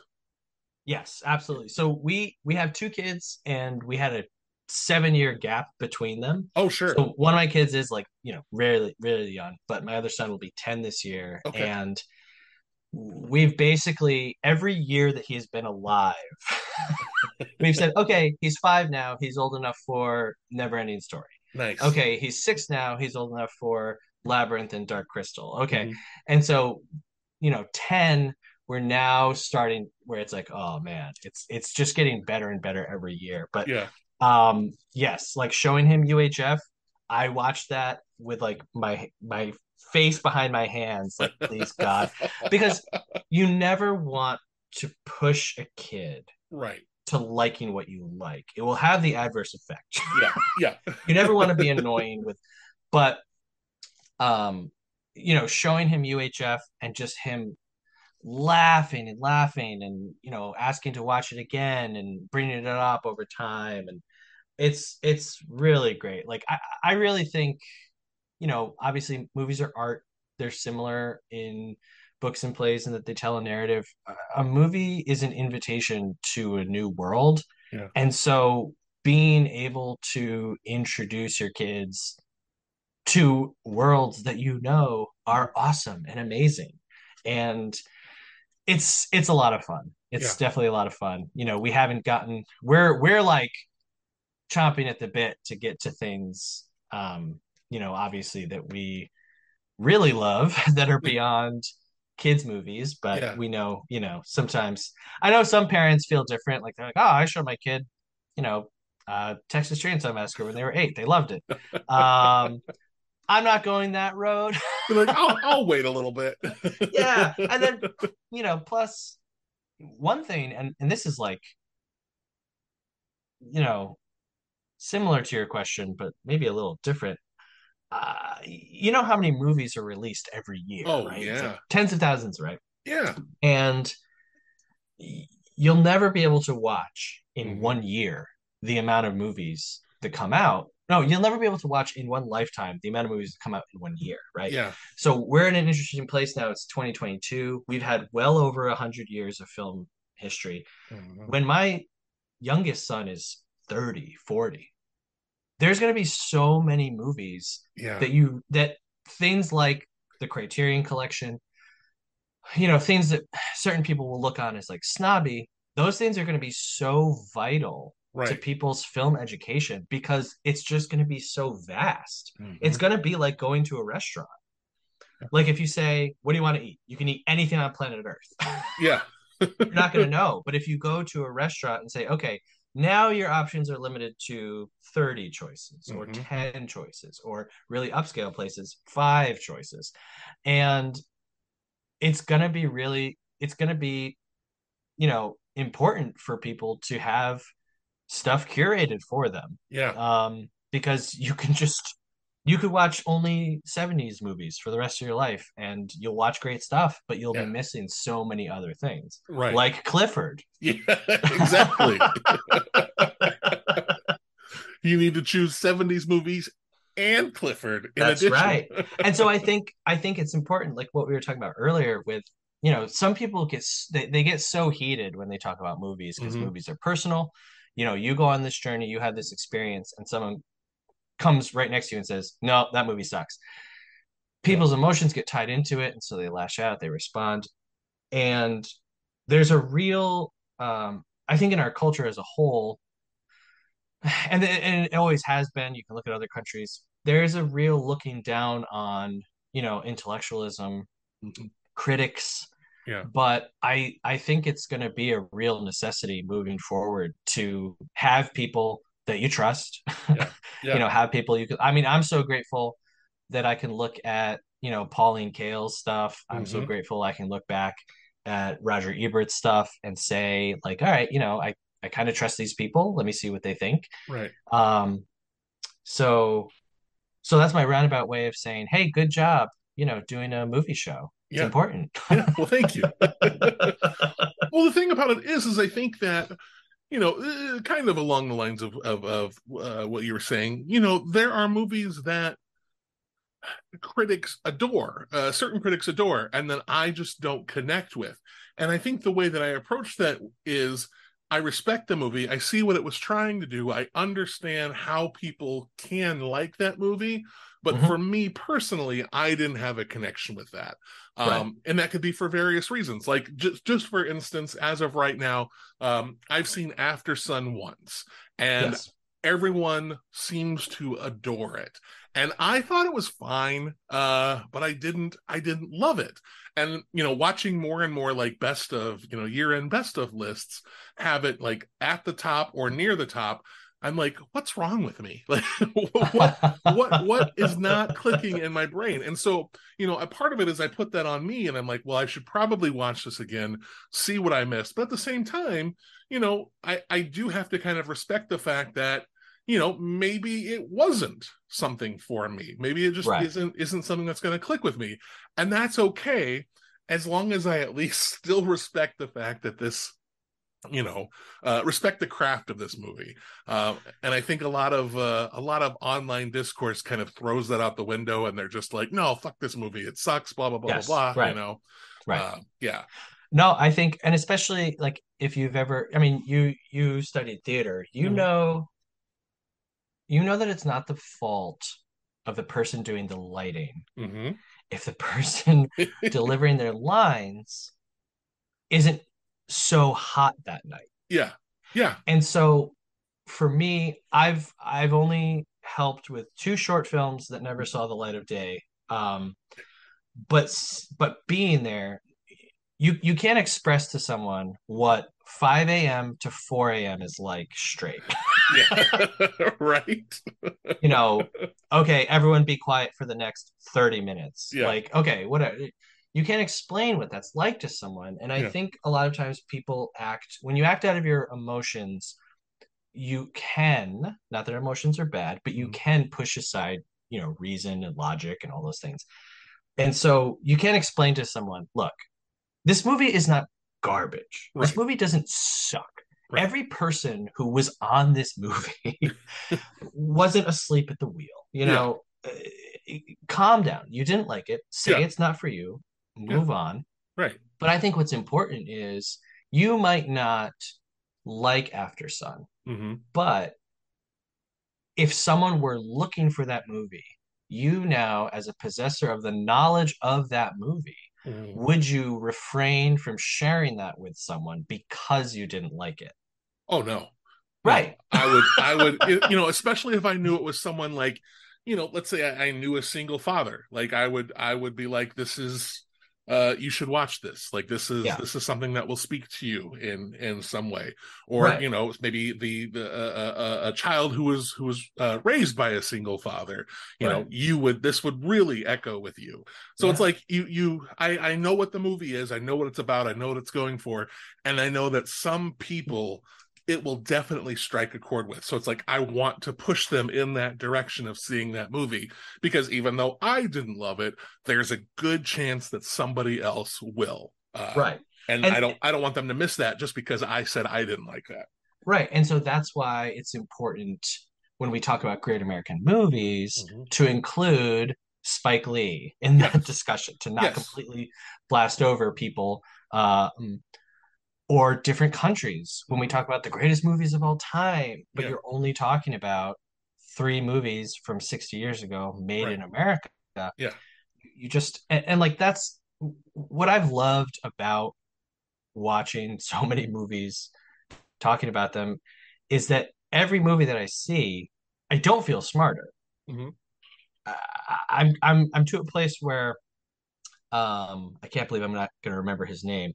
yes absolutely so we we have two kids and we had a seven year gap between them oh sure So one of my kids is like, you know, really, really young, but my other son will be 10 this year. Okay. And we've basically every year that he's been alive, we've said, okay, he's five now, he's old enough for Never Ending Story. nice Okay, he's six now, he's old enough for Labyrinth and Dark Crystal. Okay. Mhm. And so, you know, 10, we're now starting where it's like, oh man, it's it's just getting better and better every year. But yeah um yes like showing him uhf i watched that with like my my face behind my hands like please god. Because you never want to push a kid right. to liking what you like. It will have the adverse effect. Yeah yeah. You never want to be annoying with but um you know showing him uhf and just him laughing and laughing and you know asking to watch it again and bringing it up over time and it's it's really great like i i really think you know obviously movies are art they're similar in books and plays and that they tell a narrative. A movie is an invitation to a new world. Yeah. And so being able to introduce your kids to worlds that you know are awesome and amazing. And it's it's a lot of fun. It's Yeah. definitely a lot of fun. You know, we haven't gotten we're we're like chomping at the bit to get to things um, you know, obviously that we really love that are beyond kids movies, but Yeah. we know, you know, sometimes I know some parents feel different. Like they're like, oh, I showed my kid, you know, uh, Texas Chainsaw Massacre when they were eight. They loved it. Um, I'm not going that road. Like, I'll, I'll wait a little bit. yeah, and then you know, plus one thing, and and this is like, you know, similar to your question, but maybe a little different. Uh, you know how many movies are released every year, Oh, right? It's like yeah. tens of thousands, right? yeah. and you'll never be able to watch in Mhm. one year the amount of movies that come out. No, you'll never be able to watch in one lifetime the amount of movies that come out in one year, right? Yeah. So we're in an interesting place now. It's 2022. We've had well over a hundred years of film history. When my youngest son is 30, 40, there's going to be so many movies Yeah. that you that things like the Criterion Collection, you know, things that certain people will look on as like snobby, those things are going to be so vital to people's film education because it's just going to be so vast. Mhm. It's going to be like going to a restaurant. Like if you say, "What do you want to eat?" You can eat anything on planet Earth. yeah. You're not going to know. But if you go to a restaurant and say, "Okay, now your options are limited to 30 choices or Mhm. 10 choices or really upscale places, 5 choices." And it's going to be really it's going to be you know important for people to have stuff curated for them Yeah. um because you can just you could watch only 70s movies for the rest of your life and you'll watch great stuff but you'll Yeah. be missing so many other things Right. like clifford yeah. Exactly. you need to choose 70s movies and Clifford in That's addition. right. and so i think i think it's important like what we were talking about earlier with you know some people get they, they get so heated when they talk about movies because Mhm. movies are personal you know you go on this journey you have this experience and someone comes right next to you and says no that movie sucks people's emotions get tied into it and so they lash out they respond and there's a real um i think in our culture as a whole and, it- and it always has been you can look at other countries there's a real looking down on you know intellectualism Mhm. critics Yeah. but i i think it's going to be a real necessity moving forward to have people that you trust Yeah. you know have people you could i mean i'm so grateful that i can look at you know pauline kael's stuff i'm so Mhm. grateful i can look back at roger ebert's stuff and say like all right you know i i kind of trust these people let me see what they think Right. um so so that's my roundabout way of saying hey good job you know doing a movie show it's Yeah. important Yeah. Well, thank you. well, the thing about it is, is I think that you know, uh, kind of along the lines of of, of uh, what you were saying. You know, there are movies that critics adore, uh, certain critics adore, and then I just don't connect with. And I think the way that I approach that is. I respect the movie. I see what it was trying to do. I understand how people can like that movie. But Mhm. for me personally, I didn't have a connection with that. Um, Right. and that could be for various reasons. Like just just for instance, as of right now, um, I've seen Aftersun once, and yes everyone seems to adore it. And I thought it was fine, uh, but I didn't I didn't love it. And you know, watching more and more like best of, you know, year-end best of lists have it like at the top or near the top. I'm like, what's wrong with me? Like what what what is not clicking in my brain and so you know a part of it is i put that on me and i'm like well i should probably watch this again see what i missed but at the same time you know i i do have to kind of respect the fact that you know maybe it wasn't something for me maybe it just Right. isn't isn't something that's going to click with me and that's okay as long as i at least still respect the fact that this you know uh, respect the craft of this movie uh, and i think a lot of uh, a lot of online discourse kind of throws that out the window and they're just like no fuck this movie it sucks blah blah blah Yes, blah blah right. you know Right. Uh, yeah No, I think, and especially like if you've ever, I mean, you you studied theater, you Mhm. know, you know that it's not the fault of the person doing the lighting hmm if the person delivering their lines isn't so hot that night. yeah yeah And so for me, I've I've only helped with two short films that never saw the light of day. Um, but but being there, you you can't express to someone what 5 a.m. to 4 a.m. is like straight. yeah right You know, okay, everyone be quiet for the next 30 minutes. Yeah. Like, okay, whatever. You can't explain what that's like to someone. And I Yeah. think a lot of times people act when you act out of your emotions, you can, not that emotions are bad, but you Mhm. can push aside, you know, reason and logic and all those things. And so you can't explain to someone, look, this movie is not garbage. This movie doesn't suck. Right. Every person who was on this movie wasn't asleep at the wheel. You Yeah. know, uh, calm down. You didn't like it. Say Yeah. it's not for you. Move on. right But I think what's important is you might not like Aftersun, hmm but if someone were looking for that movie, you now, as a possessor of the knowledge of that movie, Mm-hmm. would you refrain from sharing that with someone because you didn't like it? Oh no Right. I would, I would, you know, especially if I knew it was someone like, you know, let's say I, I knew a single father. Like I would, I would be like, this is, uh, you should watch this. Like this is, Yeah. this is something that will speak to you in in some way, or Right. you know, maybe the the uh, uh, a child who was who was uh, raised by a single father. You know, you would this would really echo with you. So it's like you you I I know what the movie is. I know what it's about. I know what it's going for, and I know that some people it will definitely strike a chord with. So it's like I want to push them in that direction of seeing that movie because even though I didn't love it, there's a good chance that somebody else will. Uh, Right. And, And- I don't I don't want them to miss that just because I said I didn't like that. Right. And so that's why it's important when we talk about great American movies Mhm. to include Spike Lee in that Yes. discussion, to not Yes. completely blast over people um, or different countries when we talk about the greatest movies of all time, but Yeah. you're only talking about three movies from 60 years ago made Right. in America. Yeah. You just, and, and like that's what I've loved about watching so many movies, talking about them, is that every movie that I see, I don't feel smarter. Mhm. I, I'm I'm I'm to a place where um I can't believe I'm not going to remember his name,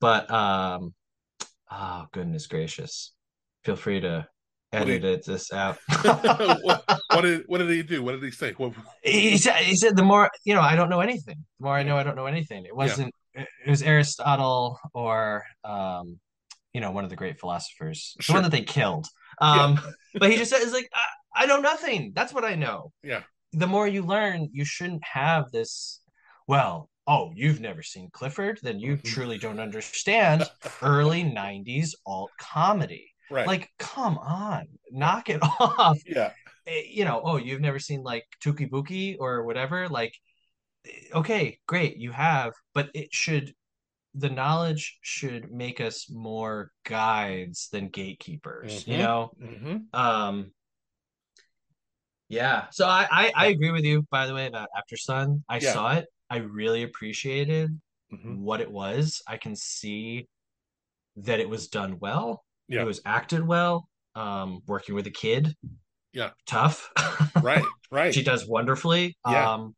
but um oh goodness gracious, feel free to edit it this out. what, what did what did he do? What did he say? What, he said he said the more you know I don't know anything. The more I know I don't know anything. It wasn't it was Aristotle or um you know one of the great philosophers, the one that they killed. Um but he just said it's like I, I know nothing. That's what I know. yeah. the more you learn, you shouldn't have this. Well, oh, you've never seen Clifford, then you Mhm. truly don't understand early '90s alt comedy. Right. Like, come on, knock it off. yeah. Eh, You know, oh, you've never seen like Touki Bouki or whatever. Like, eh, okay, great, you have, but it should. The knowledge should make us more guides than gatekeepers. You Mhm. know, hmm um, yeah. So I, I I agree with you, by the way, about Aftersun. I Yeah. saw it. I really appreciated hmm what it was. I can see that it was done well. Yeah. It was acted well. Um, working with a kid. Yeah. Tough. Right. Right. She does wonderfully. Yeah. Um,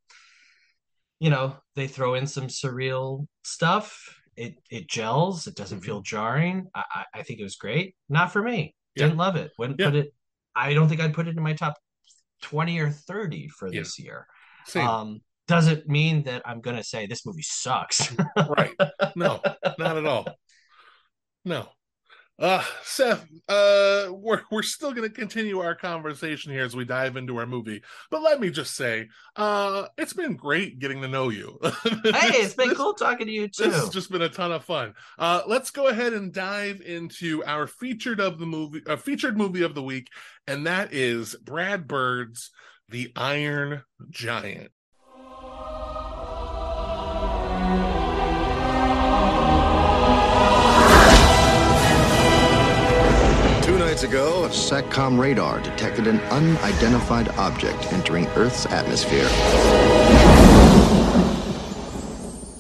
you know, they throw in some surreal stuff. It it gels. It doesn't Mhm. feel jarring. I, I I think it was great. Not for me. Yeah. Didn't love it. Wouldn't put it. I don't think I'd put it in my top twenty or thirty for Yeah. this year. Same. Um, doesn't mean that I'm gonna say this movie sucks. right. No, not at all. No. Uh, Seth, uh, we're we're still going to continue our conversation here as we dive into our movie. But let me just say, uh, it's been great getting to know you. hey, it's been this, cool talking to you too. This has just been a ton of fun. Uh, let's go ahead and dive into our featured of the movie, uh, featured movie of the week, and that is Brad Bird's The Iron Giant. Ago, SATCOM radar detected an unidentified object entering Earth's atmosphere.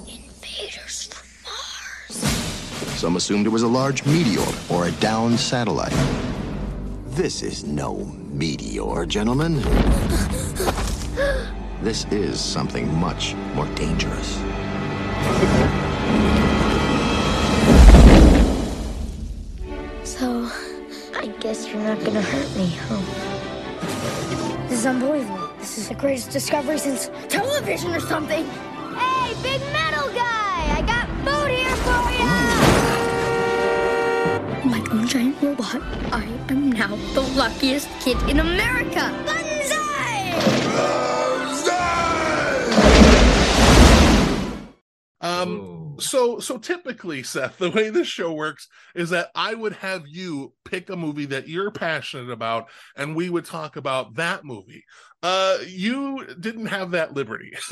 Invaders from Mars. Some assumed it was a large meteor or a downed satellite. This is no meteor, gentlemen. This is something much more dangerous. Guess you're not gonna hurt me, huh? This is unbelievable. This is the greatest discovery since television or something. Hey, big metal guy! I got food here for you! My own giant robot. I am now the luckiest kid in America. Banzai! Um. So so typically, Seth, the way this show works is that I would have you pick a movie that you're passionate about, and we would talk about that movie. Uh, you didn't have that liberty.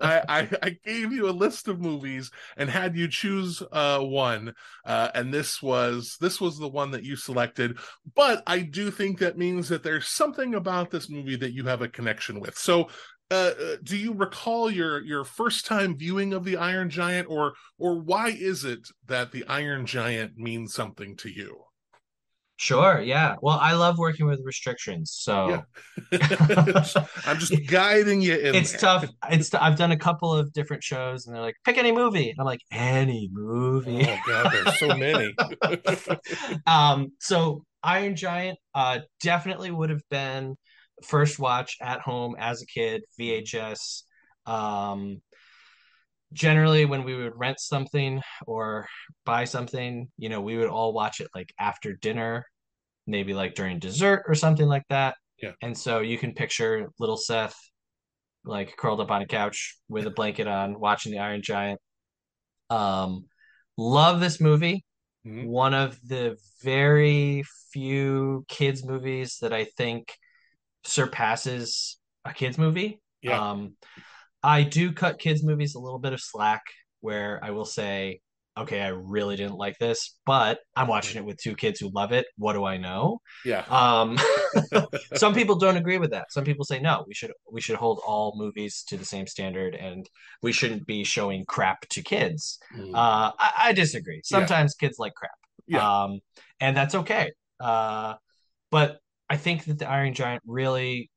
I, I I gave you a list of movies and had you choose uh one, uh, and this was this was the one that you selected. But I do think that means that there's something about this movie that you have a connection with. So uh, do you recall your your first time viewing of the Iron Giant, or or why is it that the Iron Giant means something to you? Sure, yeah. Well, I love working with restrictions, so Yeah. I'm just guiding you in. it's there. tough. It's t- I've done a couple of different shows, and they're like, pick any movie. And I'm like, any movie. Oh God, there's so many. um, so Iron Giant uh definitely would have been first watch at home as a kid, VHS. Um generally when we would rent something or buy something, you know, we would all watch it like after dinner, maybe like during dessert or something like that. Yeah. And so you can picture little Seth like curled up on a couch with a blanket on watching the Iron Giant. Um love this movie Mhm. one of the very few kids movies that I think surpasses a kids movie. Yeah. Um, I do cut kids movies a little bit of slack where I will say, okay, I really didn't like this, but I'm watching it with two kids who love it. What do I know? yeah. Um, some people don't agree with that. Some people say no, we should we should hold all movies to the same standard, and we shouldn't be showing crap to kids. Mm. Uh, I, I disagree. Sometimes kids like crap. Yeah. Um, and that's okay. Uh, but I think that the Iron Giant really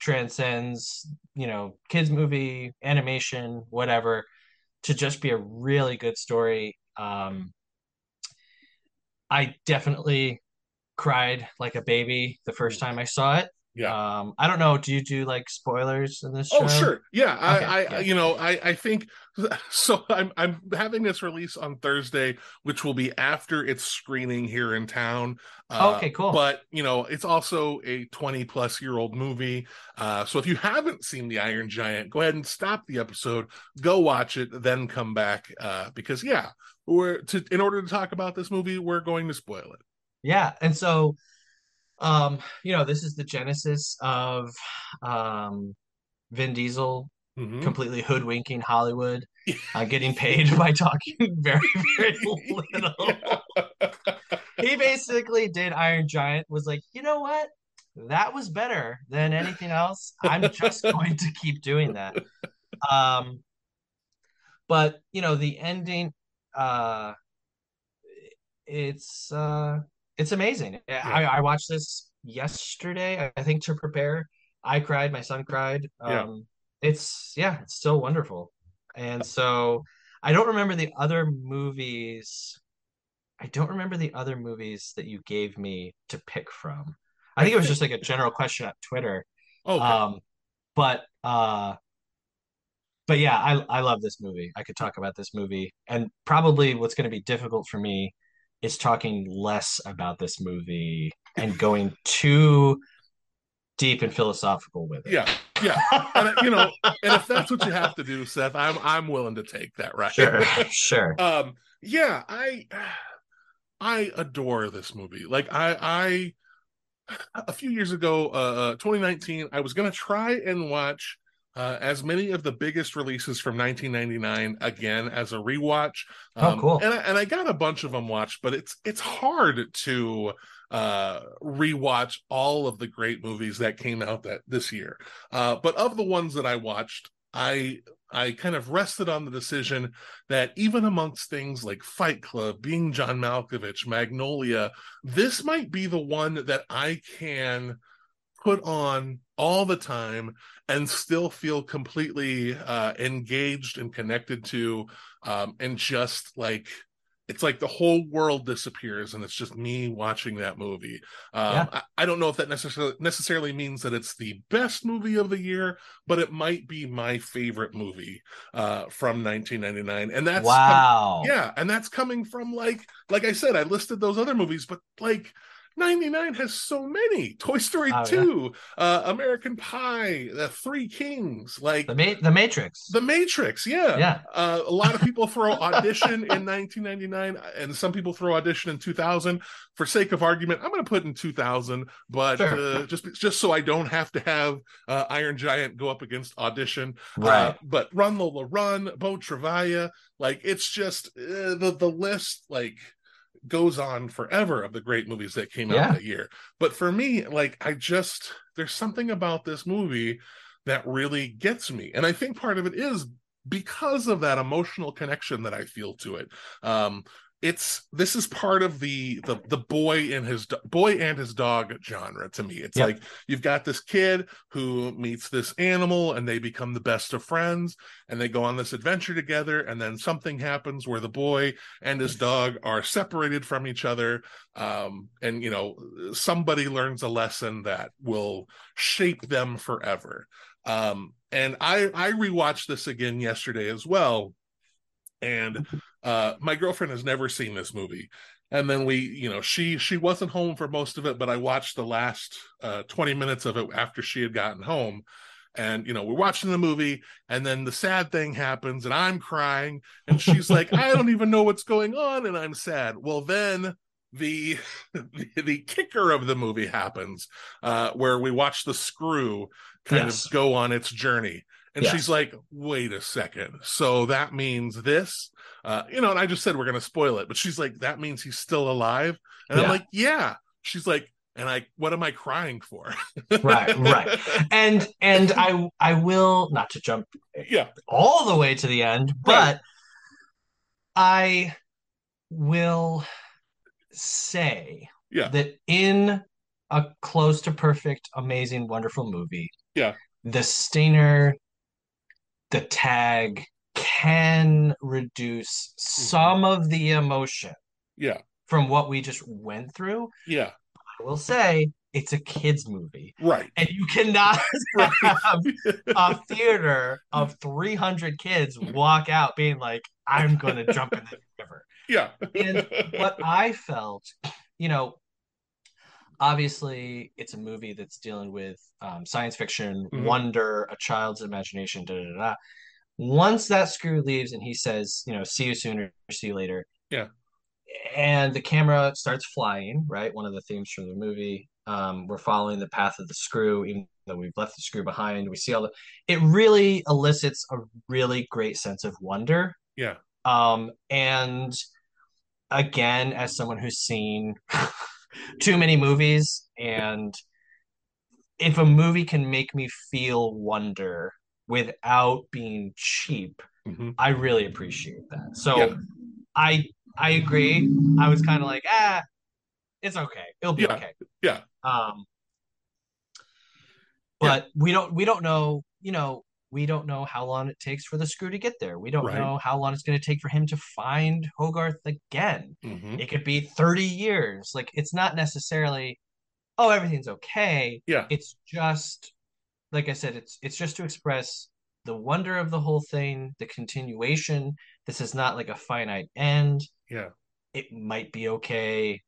transcends, you know, kids movie, animation, whatever, to just be a really good story. Um, I definitely cried like a baby the first time I saw it. Yeah. Um, I don't know. Do you do like spoilers in this show? Oh sure, yeah. I, Okay, I, yeah. you know, I, I think so. I'm, I'm having this release on Thursday, which will be after its screening here in town. Uh, Okay, cool. But you know, it's also a 20 plus year old movie. Uh, so if you haven't seen the Iron Giant, go ahead and stop the episode, go watch it, then come back. Uh, because yeah, we're to in order to talk about this movie, we're going to spoil it. Yeah, and so um, you know, this is the genesis of um Vin Diesel Mhm. completely hoodwinking Hollywood, uh, getting paid by talking very, very little. He basically did Iron Giant, was like, you know what? That was better than anything else. I'm just going to keep doing that. Um, but you know, the ending, uh, it's uh, it's amazing. I, I watched this yesterday, I think, to prepare. I cried, my son cried. Yeah. Um, it's yeah, it's still wonderful. And so I don't remember the other movies. I don't remember the other movies that you gave me to pick from. I think it was just like a general question on Twitter. Okay. Um, but uh, but yeah, I I love this movie. I could talk about this movie, and probably what's going to be difficult for me is talking less about this movie and going too deep and philosophical with it. Yeah, yeah, and uh, you know, and if that's what you have to do, Seth, I'm I'm willing to take that. Right? Sure, sure. um, yeah, I I adore this movie. Like I I a few years ago, uh, 2019, I was gonna try and watch uh, as many of the biggest releases from 1999 again as a rewatch. Um, oh, cool! And I, and I got a bunch of them watched, but it's it's hard to uh, rewatch all of the great movies that came out that this year. Uh, but of the ones that I watched, I I kind of rested on the decision that even amongst things like Fight Club, being John Malkovich, Magnolia, this might be the one that I can put on all the time and still feel completely uh, engaged and connected to um, and just like it's like the whole world disappears and it's just me watching that movie. Um, yeah. I, I, don't know if that necessarily necessarily means that it's the best movie of the year, but it might be my favorite movie uh, from 1999. And that's wow, com- yeah, and that's coming from like like I said, I listed those other movies, but like 99 has so many Toy Story oh, 2, yeah. uh, American Pie, The Three Kings, like the, Ma- the Matrix. The Matrix, yeah. Yeah. Uh, a lot of people throw Audition in 1999, and some people throw Audition in 2000. For sake of argument, I'm going to put in 2000, but sure. uh, just just so I don't have to have uh, Iron Giant go up against Audition. Uh, right. but Run Lola Run, Beau Travail, like it's just uh, the the list, like goes on forever of the great movies that came out yeah. that year. But for me, like I just there's something about this movie that really gets me. And I think part of it is because of that emotional connection that I feel to it. Um, it's this is part of the the the boy and his boy and his dog genre to me. It's yep. like you've got this kid who meets this animal and they become the best of friends and they go on this adventure together and then something happens where the boy and his dog are separated from each other um, and you know somebody learns a lesson that will shape them forever. Um, and i i rewatched this again yesterday as well. And uh, my girlfriend has never seen this movie. And then we you know she she wasn't home for most of it but i watched the last uh, 20 minutes of it after she had gotten home. And you know we're watching the movie and then the sad thing happens and i'm crying and she's like i don't even know what's going on and i'm sad. Well then the the, the kicker of the movie happens uh, where we watch the screw kind yes. of go on its journey and yes. she's like, wait a second. So that means this? Uh, you know, and I just said we're going to spoil it, but she's like, that means he's still alive. And yeah. I'm like, yeah. She's like, and I, what am I crying for? right, right. And, and I, I will not to jump yeah all the way to the end, but right. I will say yeah. that in a close to perfect, amazing, wonderful movie, yeah, the stinger the tag can reduce mm-hmm. some of the emotion yeah. from what we just went through. Yeah. I will say it's a kids movie. Right. And you cannot have a theater of 300 kids walk out being like i'm gonna jump in the river. Yeah. And what i felt you know obviously it's a movie that's dealing with um, science fiction, mm-hmm. wonder, a child's imagination, da, da, da, Once that screw leaves and he says, you know, see you sooner, see you later. Yeah. And the camera starts flying, right? One of the themes from the movie. Um, we're following the path of the screw, even though we've left the screw behind. We see all the. It really elicits a really great sense of wonder. Yeah. Um, and again, as someone who's seen too many movies and if a movie can make me feel wonder without being cheap mm-hmm. i really appreciate that so yeah. i i agree i was kind of like ah it's okay it'll be yeah. okay yeah um but yeah. we don't we don't know you know we don't know how long it takes for the screw to get there. We don't right. know how long it's going to take for him to find Hogarth again. Mm-hmm. It could be 30 years. Like it's not necessarily oh everything's okay. Yeah. It's just like I said it's it's just to express the wonder of the whole thing, the continuation. This is not like a finite end. Yeah. it might be okay.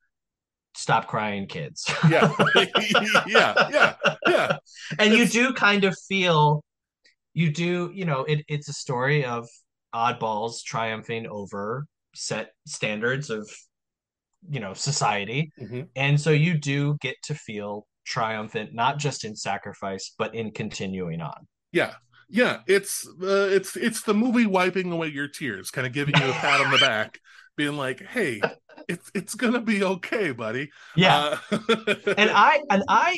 Stop crying, kids. Yeah. yeah. Yeah. Yeah. and you do kind of feel you do you know it, it's a story of oddballs triumphing over set standards of you know society Mhm. and so you do get to feel triumphant not just in sacrifice but in continuing on Yeah. Yeah. It's uh, it's it's the movie wiping away your tears, kind of giving you a pat on the back, being like, "Hey, it's it's gonna be okay, buddy." yeah Uh, and i and i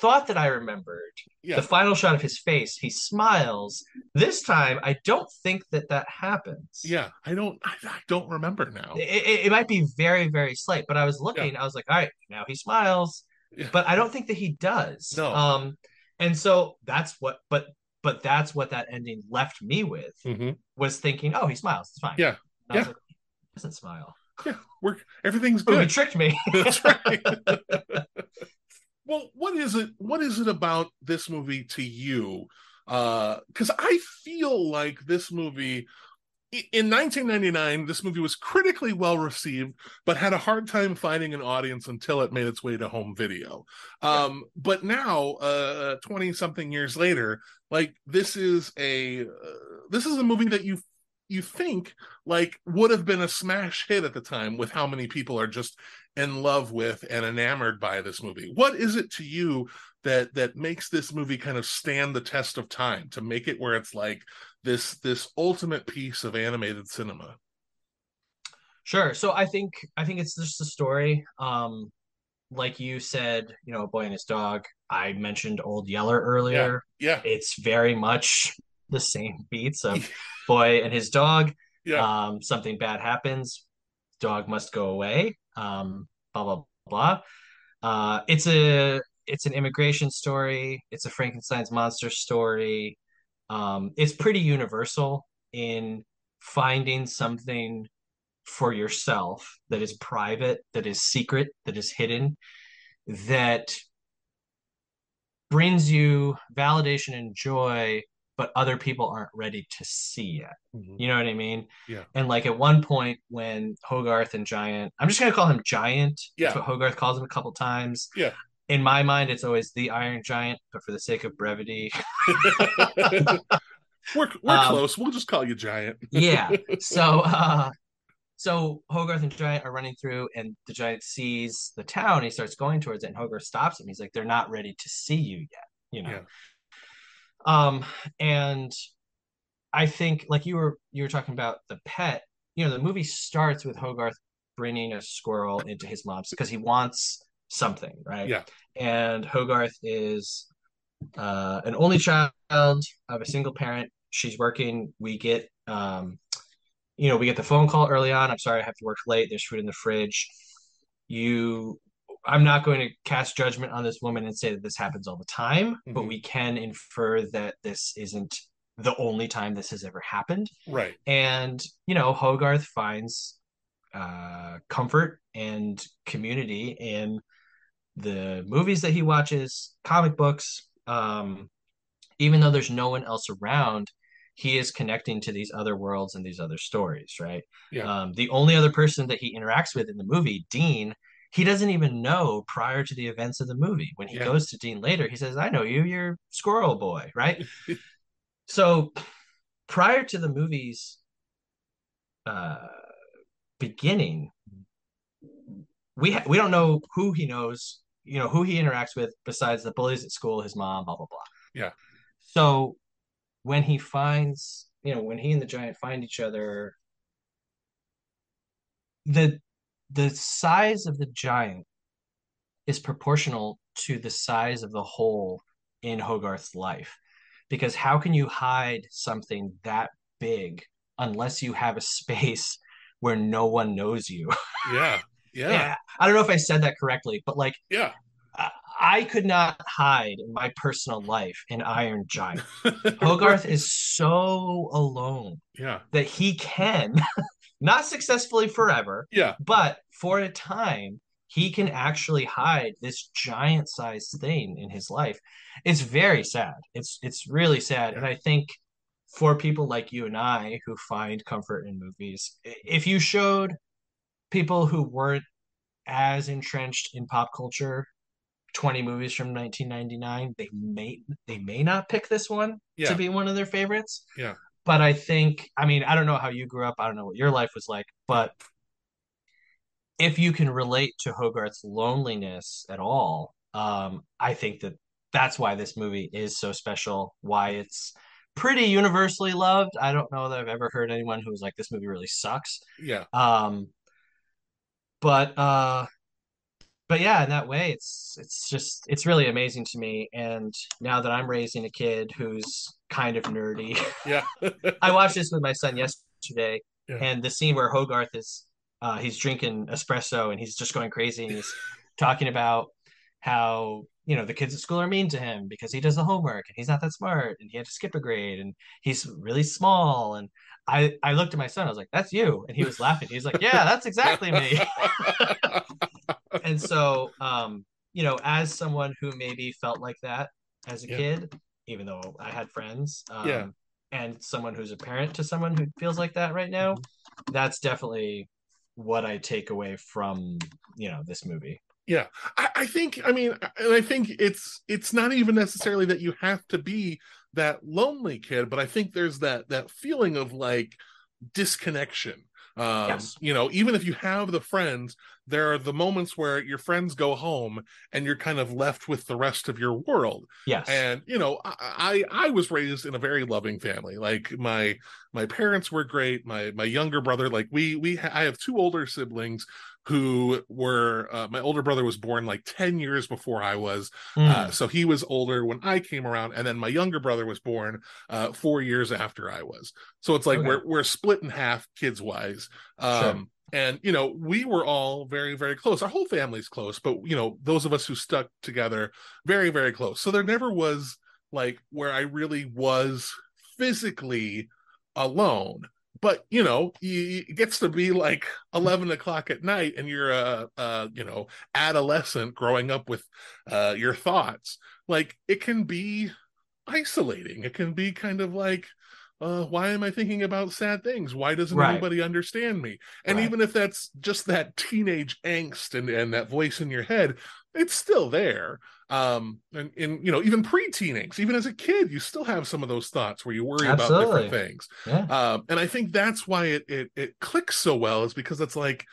thought that i remembered yeah. the final shot of his face he smiles this time i don't think that that happens Yeah. I don't. I, I don't remember now. it, it, it might be very very slight but i was looking i was like all right now he smiles Yeah. but i don't think that he does No. um and so that's what but but that's what that ending left me with Mhm. was thinking oh he smiles it's fine Yeah. Yeah. like, he doesn't smile Yeah. We're everything's oh he good. tricked me That's right. well, what is it? What is it about this movie to you? uh Because I feel like this movie. In 1999, this movie was critically well received, but had a hard time finding an audience until it made its way to home video. Um, but now, uh, 20 something years later, like this is a uh, this is a movie that you you think like would have been a smash hit at the time with how many people are just in love with and enamored by this movie. What is it to you that that makes this movie kind of stand the test of time to make it where it's like this this ultimate piece of animated cinema? Sure. So I think I think it's just a story. Um, like you said, you know, a boy and his dog. I mentioned Old Yeller earlier. Yeah, It's very much the same beats of boy and his dog. yeah, Um, something bad happens, dog must go away. Um, blah blah blah. Uh, it's a it's an immigration story. It's a Frankenstein's monster story. Um, it's pretty universal in finding something for yourself that is private, that is secret, that is hidden, that brings you validation and joy, but other people aren't ready to see yet. Mhm. You know what I mean? Yeah. And like at one point when Hogarth and Giant, I'm just gonna call him Giant. Yeah. That's what Hogarth calls him a couple times. Yeah. In my mind, it's always the Iron Giant, but for the sake of brevity, we're we're Um, close. We'll just call you Giant. yeah. So uh so Hogarth and Giant are running through and the giant sees the town, he starts going towards it, and Hogarth stops him. He's like, They're not ready to see you yet, you know. Yeah. Um, and I think like you were you were talking about the pet, you know, the movie starts with Hogarth bringing a squirrel into his mom's because he wants something, right? Yeah. And Hogarth is uh, an only child of a single parent. She's working. We get, um, you know, we get the phone call early on. I'm sorry, I have to work late. There's food in the fridge. You, I'm not going to cast judgment on this woman and say that this happens all the time, but Mhm. we can infer that this isn't the only time this has ever happened. Right. And, you know, Hogarth finds uh, comfort and community in the movies that he watches, comic books. Um, even though there's no one else around, he is connecting to these other worlds and these other stories, right? Yeah. Um, the only other person that he interacts with in the movie, Dean, he doesn't even know prior to the events of the movie. When he Yeah. goes to Dean later, he says, I know you, you're Squirrel Boy, right? so prior to the movie's uh, beginning, we ha- we don't know who he knows, you know, who he interacts with besides the bullies at school, his mom, blah blah blah. Yeah. So when he finds, you know, when he and the giant find each other, the the size of the giant is proportional to the size of the hole in Hogarth's life. Because how can you hide something that big unless you have a space where no one knows you? Yeah. Yeah. yeah. I don't know if I said that correctly, but like Yeah. I, I could not hide in my personal life an Iron Giant. Hogarth is so alone Yeah. that he can, not successfully forever, Yeah. but for a time, he can actually hide this giant sized thing in his life. It's very sad. It's it's really sad. And I think for people like you and I who find comfort in movies, if you showed people who weren't as entrenched in pop culture 20 movies from 1999 they may they may not pick this one Yeah. to be one of their favorites Yeah. But i think i mean i don't know how you grew up i don't know what your life was like but if you can relate to hogarth's loneliness at all um i think that that's why this movie is so special why it's pretty universally loved i don't know that i've ever heard anyone who was like this movie really sucks Yeah. um but uh but yeah in that way it's it's just it's really amazing to me. And now that i'm raising a kid who's kind of nerdy Yeah. i watched this with my son yesterday Yeah. and the scene where hogarth is uh he's drinking espresso and he's just going crazy and he's talking about how you know the kids at school are mean to him because he does the homework and he's not that smart and he had to skip a grade and he's really small. And i i looked at my son i was like that's you. And he was laughing. He's like yeah that's exactly me and so um you know as someone who maybe felt like that as a Yeah. kid even though i had friends um, Yeah. and someone who's a parent to someone who feels like that right now that's definitely what i take away from you know this movie Yeah, I, I think. I mean, and I think it's it's not even necessarily that you have to be that lonely kid, but I think there's that that feeling of like disconnection. Um, Yes. You know, even if you have the friends, there are the moments where your friends go home and you're kind of left with the rest of your world. yes And you know, I I I was raised in a very loving family. Like my my parents were great. My my younger brother, like we we ha- I have two older siblings who were uh, my older brother was born like 10 years before I was Mm. uh, so he was older when I came around, and then my younger brother was born uh, four years after I was. So it's like Okay. we're we're split in half kids wise. Um, Sure. And you know we were all very very close. Our whole family's close, but you know those of us who stuck together very very close. So there never was like where I really was physically alone. But you know, it gets to be like eleven o'clock at night, and you're a, a you know adolescent growing up with uh, your thoughts. Like it can be isolating. It can be kind of like, uh, why am I thinking about sad things? Why doesn't Right. anybody understand me? And Right. even if that's just that teenage angst and, and that voice in your head, it's still there. Um, and, and you know, even pre-teen angst, even as a kid, you still have some of those thoughts where you worry about different things. yeah Um, and I think that's why it, it it clicks so well is because it's like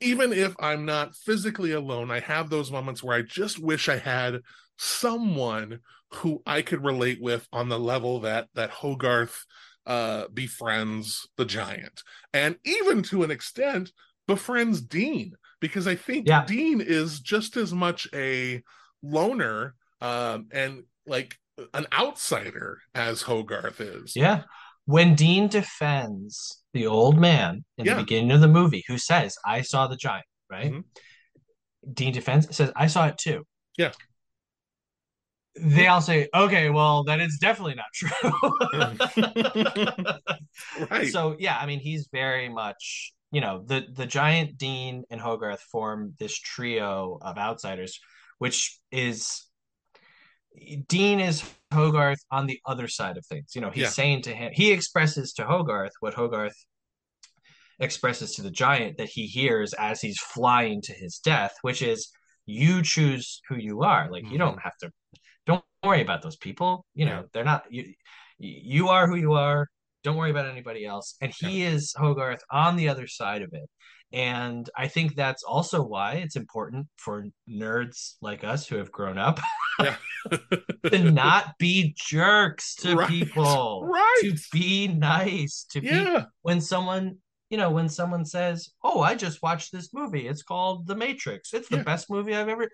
even if I'm not physically alone, I have those moments where I just wish I had someone who I could relate with on the level that that Hogarth uh befriends the giant. And even to an extent befriends Dean because I think Yeah. Dean is just as much a loner um and like an outsider as Hogarth is. Yeah. When Dean defends the old man in Yeah. the beginning of the movie who says, I saw the giant, right? Mhm. Dean defends, says, I saw it too. Yeah. They all say, okay, well, then it's definitely not true. Right. So, yeah, I mean, he's very much, you know, the, the giant Dean and Hogarth form this trio of outsiders, which is Dean is Hogarth on the other side of things. You know, he's Yeah. saying to him, he expresses to Hogarth what Hogarth expresses to the giant that he hears as he's flying to his death, which is you choose who you are. Like you don't have to, don't worry about those people. You know, Mm-hmm. Yeah. they're not, you, you are who you are. Don't worry about anybody else. And he is Hogarth on the other side of it. And I think that's also why it's important for nerds like us who have grown up Yeah. to not be jerks to Right. people, Right. to be nice, to be when someone you know when someone says oh i just watched this movie it's called the matrix it's the Yeah. best movie i've ever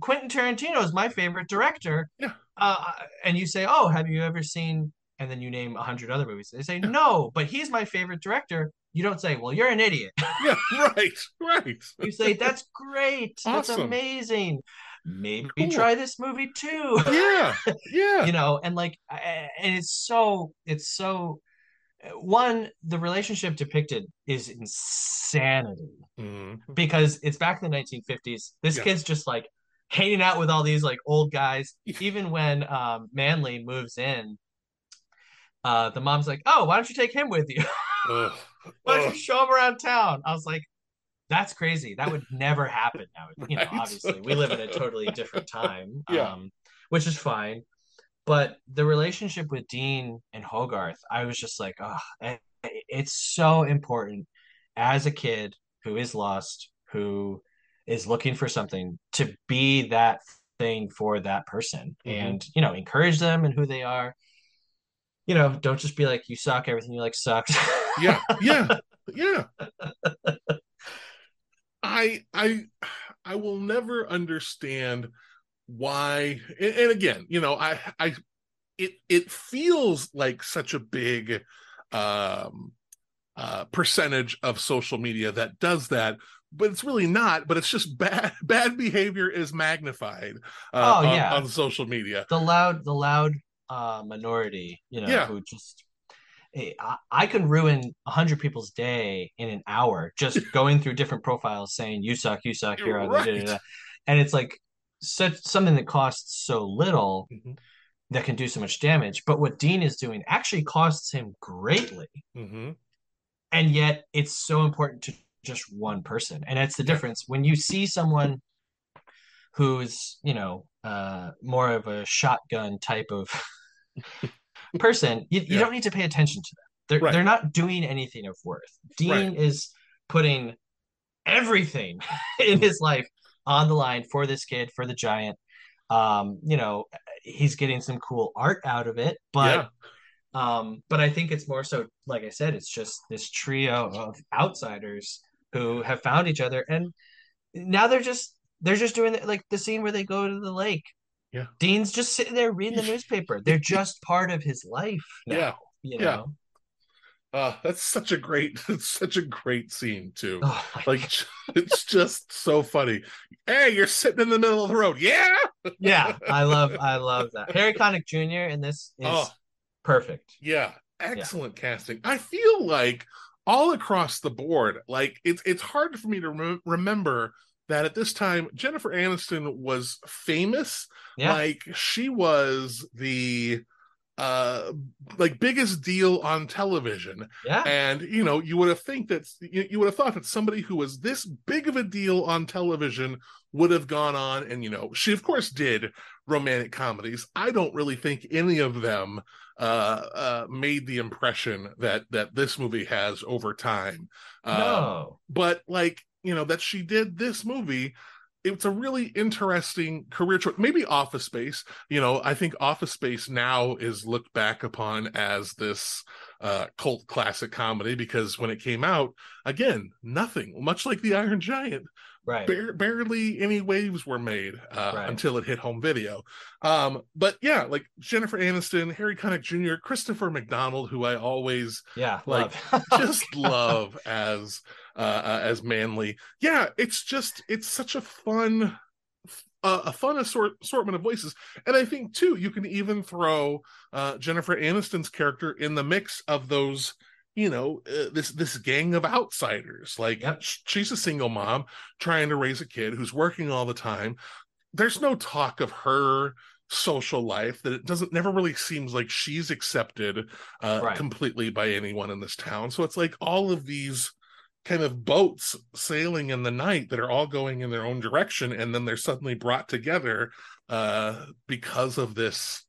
quentin tarantino is my favorite director Yeah. uh, and you say oh have you ever seen and then you name a hundred other movies they say no but he's my favorite director you don't say well you're an idiot Yeah. Right. Right. you say that's great that's amazing maybe Cool. try this movie too Yeah. Yeah. you know and like and it's so it's so one the relationship depicted is insanity Mhm. because it's back in the 1950s this Yeah. kid's just like hanging out with all these like old guys even when um Mansley moves in uh the mom's like oh why don't you take him with you. Why don't you show him around town i was like that's crazy. That would never happen now. You know, obviously, we live in a totally different time, Yeah. um, which is fine. But the relationship with Dean and Hogarth, I was just like, oh, it's so important as a kid who is lost, who is looking for something to be that thing for that person Mhm. and, you know, encourage them and who they are. You know, don't just be like, you suck, everything you like sucks. yeah yeah yeah i i i will never understand why and, and again you know i i it it feels like such a big um uh percentage of social media that does that but it's really not but it's just bad bad behavior is magnified uh, Oh, on- yeah. on social media the loud the loud uh minority you know Yeah. who just Hey, I, I can ruin a hundred people's day in an hour just going through different profiles saying you suck you suck You're you're da, da, right. da." and it's like such something that costs so little Mhm. that can do so much damage but what dean is doing actually costs him greatly Mhm. and yet it's so important to just one person and it's the difference when you see someone who's you know uh more of a shotgun type of person you, you Yeah. don't need to pay attention to them they're, Right. they're not doing anything of worth dean Right. is putting everything in his life on the line for this kid for the giant um you know he's getting some cool art out of it but um, but I think it's more so, like I said, it's just this trio of outsiders who have found each other, and now they're just they're just doing the, like the scene where they go to the lake. Yeah. Dean's just sitting there reading the newspaper. They're just part of his life now. Yeah. You Yeah. know. Uh, that's such a great, it's such a great scene too. Oh my Like it's just so funny. Hey, you're sitting in the middle of the road. Yeah. yeah, I love I love that. Harry Connick Jr. in this is Oh. perfect. Yeah. Excellent casting. I feel like all across the board, like it's it's hard for me to rem- remember that at this time Jennifer Aniston was famous. Yeah. Like she was the uh like biggest deal on television Yeah. and you know you would have think that you, you would have thought that somebody who was this big of a deal on television would have gone on and you know she of course did romantic comedies i don't really think any of them uh uh made the impression that that this movie has over time Um, no. but like you know that she did this movie it's a really interesting career choice maybe office space you know i think office space now is looked back upon as this uh cult classic comedy because when it came out again nothing much like the iron giant Right. bar- barely any waves were made uh, Right. until it hit home video. Um, but yeah, like Jennifer Aniston, Harry Connick Jr., Christopher McDonald, who I always Yeah. like, love. just love as uh, uh as Mansley. Yeah it's just it's such a fun uh, a fun assort- assortment of voices. And i think too you can even throw uh jennifer aniston's character in the mix of those you know uh, this this gang of outsiders. Like Yep. she's a single mom trying to raise a kid who's working all the time. There's no talk of her social life that it doesn't never really seems like she's accepted uh Right. completely by anyone in this town. So it's like all of these kind of boats sailing in the night that are all going in their own direction and then they're suddenly brought together uh because of this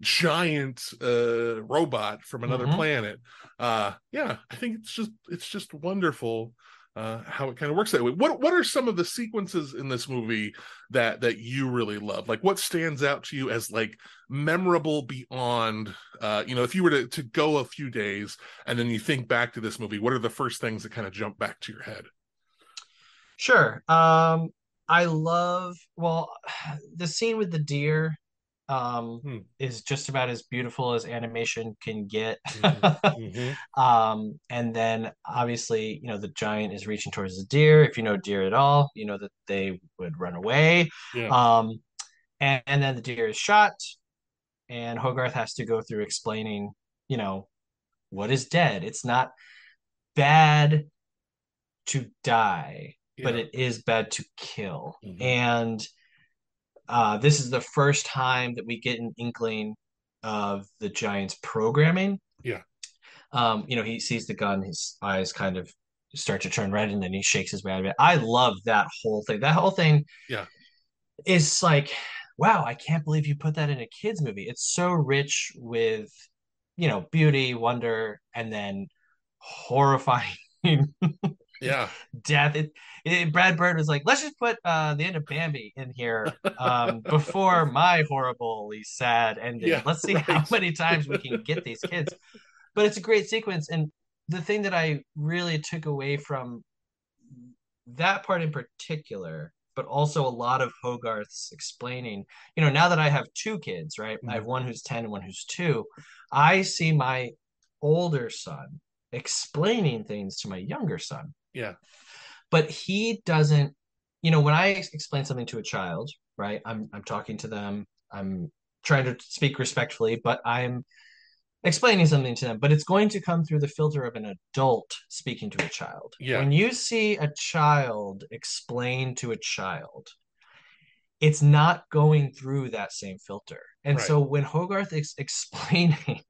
giant uh robot from another Mhm. planet uh yeah i think it's just it's just wonderful uh how it kind of works that way. What what are some of the sequences in this movie that that you really love? Like what stands out to you as like memorable beyond uh you know if you were to, to go a few days and then you think back to this movie what are the first things that kind of jump back to your head? Sure. Um, I love, well, the scene with the deer um Hmm. is just about as beautiful as animation can get. Mhm. Um, and then obviously, you know, the giant is reaching towards the deer. If you know deer at all, you know that they would run away. yeah Um, and, and then the deer is shot, and Hogarth has to go through explaining, you know, what is dead. It's not bad to die, but it is bad to kill. Mhm. And uh, this is the first time that we get an inkling of the giant's programming. Yeah. Um, you know, he sees the gun, his eyes kind of start to turn red and then he shakes his way out of it. I love that whole thing. That whole thing Yeah. is like, wow, I can't believe you put that in a kids movie. It's so rich with, you know, beauty, wonder, and then horrifying Yeah. death. It, it, Brad Bird was like, let's just put uh, the end of Bambi in here um, before my horribly sad ending. Yeah, let's see how many times we can get these kids. But it's a great sequence, and the thing that I really took away from that part in particular, but also a lot of Hogarth's explaining. You know, now that I have two kids, right? I have one who's ten and one who's two. I see my older son explaining things to my younger son Yeah. but he doesn't you know when i explain something to a child right i'm i'm talking to them i'm trying to speak respectfully but i'm explaining something to them but it's going to come through the filter of an adult speaking to a child Yeah. when you see a child explain to a child it's not going through that same filter and Right. so when hogarth is explaining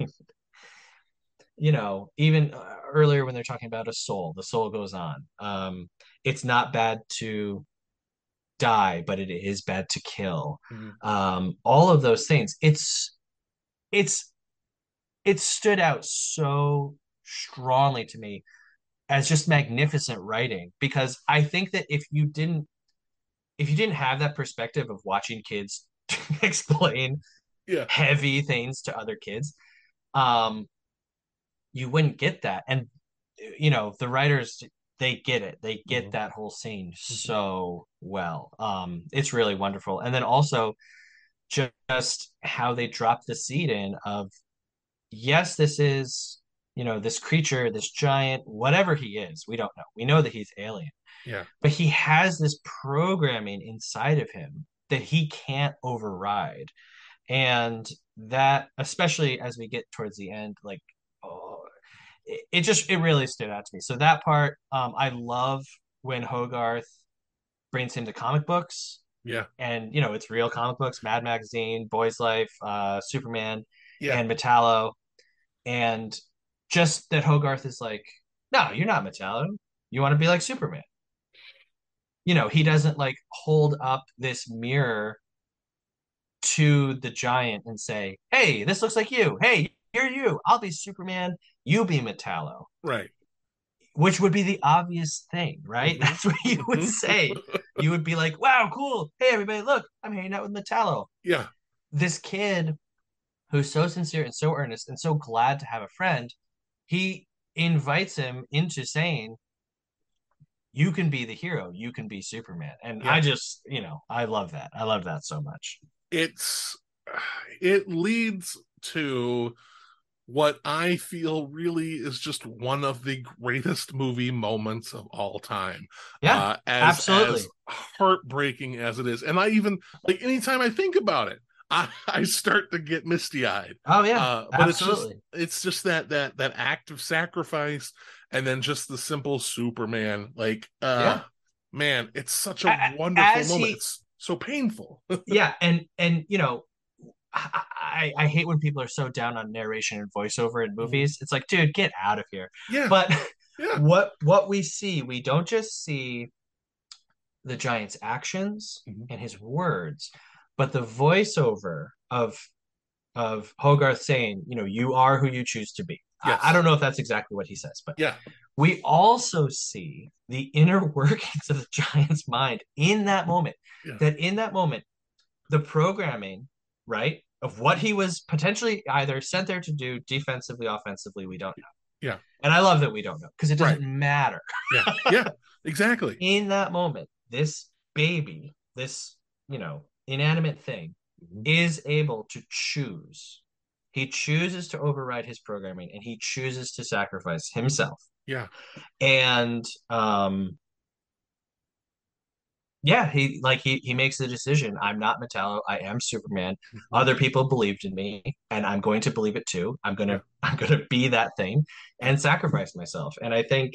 you know, even uh, earlier when they're talking about a soul, the soul goes on. Um, it's not bad to die, but it is bad to kill. Mhm. Um, all of those things. It's it's it stood out so strongly to me as just magnificent writing because I think that if you didn't if you didn't have that perspective of watching kids explain Yeah. heavy things to other kids, um, you wouldn't get that. And you know, the writers they get it. They get Mhm. that whole scene so well. Um, it's really wonderful. And then also just how they drop the seed in of yes, this is, you know, this creature, this giant, whatever he is, we don't know. We know that he's alien Yeah. but he has this programming inside of him that he can't override and that especially as we get towards the end like it, it just it really stood out to me. So that part um i love when hogarth brings him to comic books. Yeah. and you know it's real comic books mad magazine boys life uh superman Yeah. and metallo. And just that hogarth is like no you're not metallo. You want to be like superman. You know he doesn't like hold up this mirror to the giant and say hey this looks like you. Hey you're you. I'll be superman you be metallo. Right. which would be the obvious thing right? Mhm. that's what you would say. You would be like wow cool. Hey everybody look i'm hanging out with metallo. Yeah. this kid who's so sincere and so earnest and so glad to have a friend he invites him into saying you can be the hero. You can be superman. And Yeah. i just you know i love that. I love that so much. It's it leads to what I feel really is just one of the greatest movie moments of all time. yeah uh, as, absolutely. as heartbreaking as it is. And I even like anytime I think about it, I, I start to get misty eyed. oh yeah uh, but it's just absolutely it's just that that that act of sacrifice and then just the simple Superman. Like uh Yeah. man, it's such a A- a- wonderful moment. he- It's so painful. yeah and and you know I, I hate when people are so down on narration and voiceover in movies. It's like, dude, get out of here. yeah. But yeah. what what we see, we don't just see the giant's actions Mhm. and his words, but the voiceover of of Hogarth saying, you know, you are who you choose to be. I- I, don't know if that's exactly what he says, but Yeah. we also see the inner workings of the giant's mind in that moment. Yeah. That in that moment, the programming, right, of what he was potentially either sent there to do defensively, offensively, we don't know. Yeah. And I love that we don't know because it doesn't matter. Yeah. Yeah. Exactly. In that moment, this baby, this, you know, inanimate thing Mhm. is able to choose. He chooses to override his programming and he chooses to sacrifice himself. Yeah. And um yeah, he like he he makes the decision. I'm not Metallo. I am Superman. Mm-hmm. Other people believed in me, and I'm going to believe it too. I'm gonna I'm gonna be that thing and sacrifice myself. And I think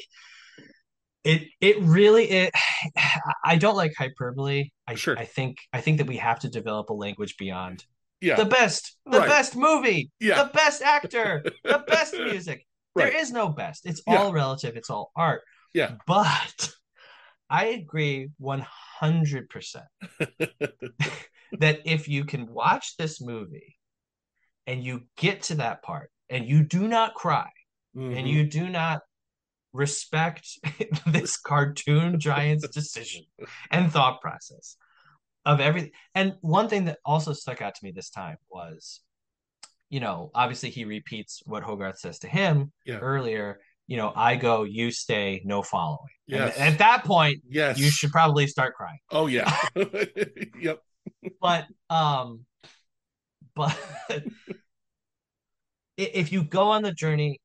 it it really it I don't like hyperbole. I Sure. I think I think that we have to develop a language beyond Yeah. the best, the Right. best movie, Yeah. the best actor, the best music. Right. There is no best. It's Yeah. all relative. It's all art. Yeah. But I agree 100% that if you can watch this movie and you get to that part and you do not cry Mhm. and you do not respect this cartoon giant's decision and thought process of everything. And one thing that also stuck out to me this time was, you know, obviously he repeats what Hogarth says to him Yeah. earlier. You know, I go, you stay, no following. And Yes. at that point, yes. you should probably start crying. Oh yeah. yep. But um, but if you go on the journey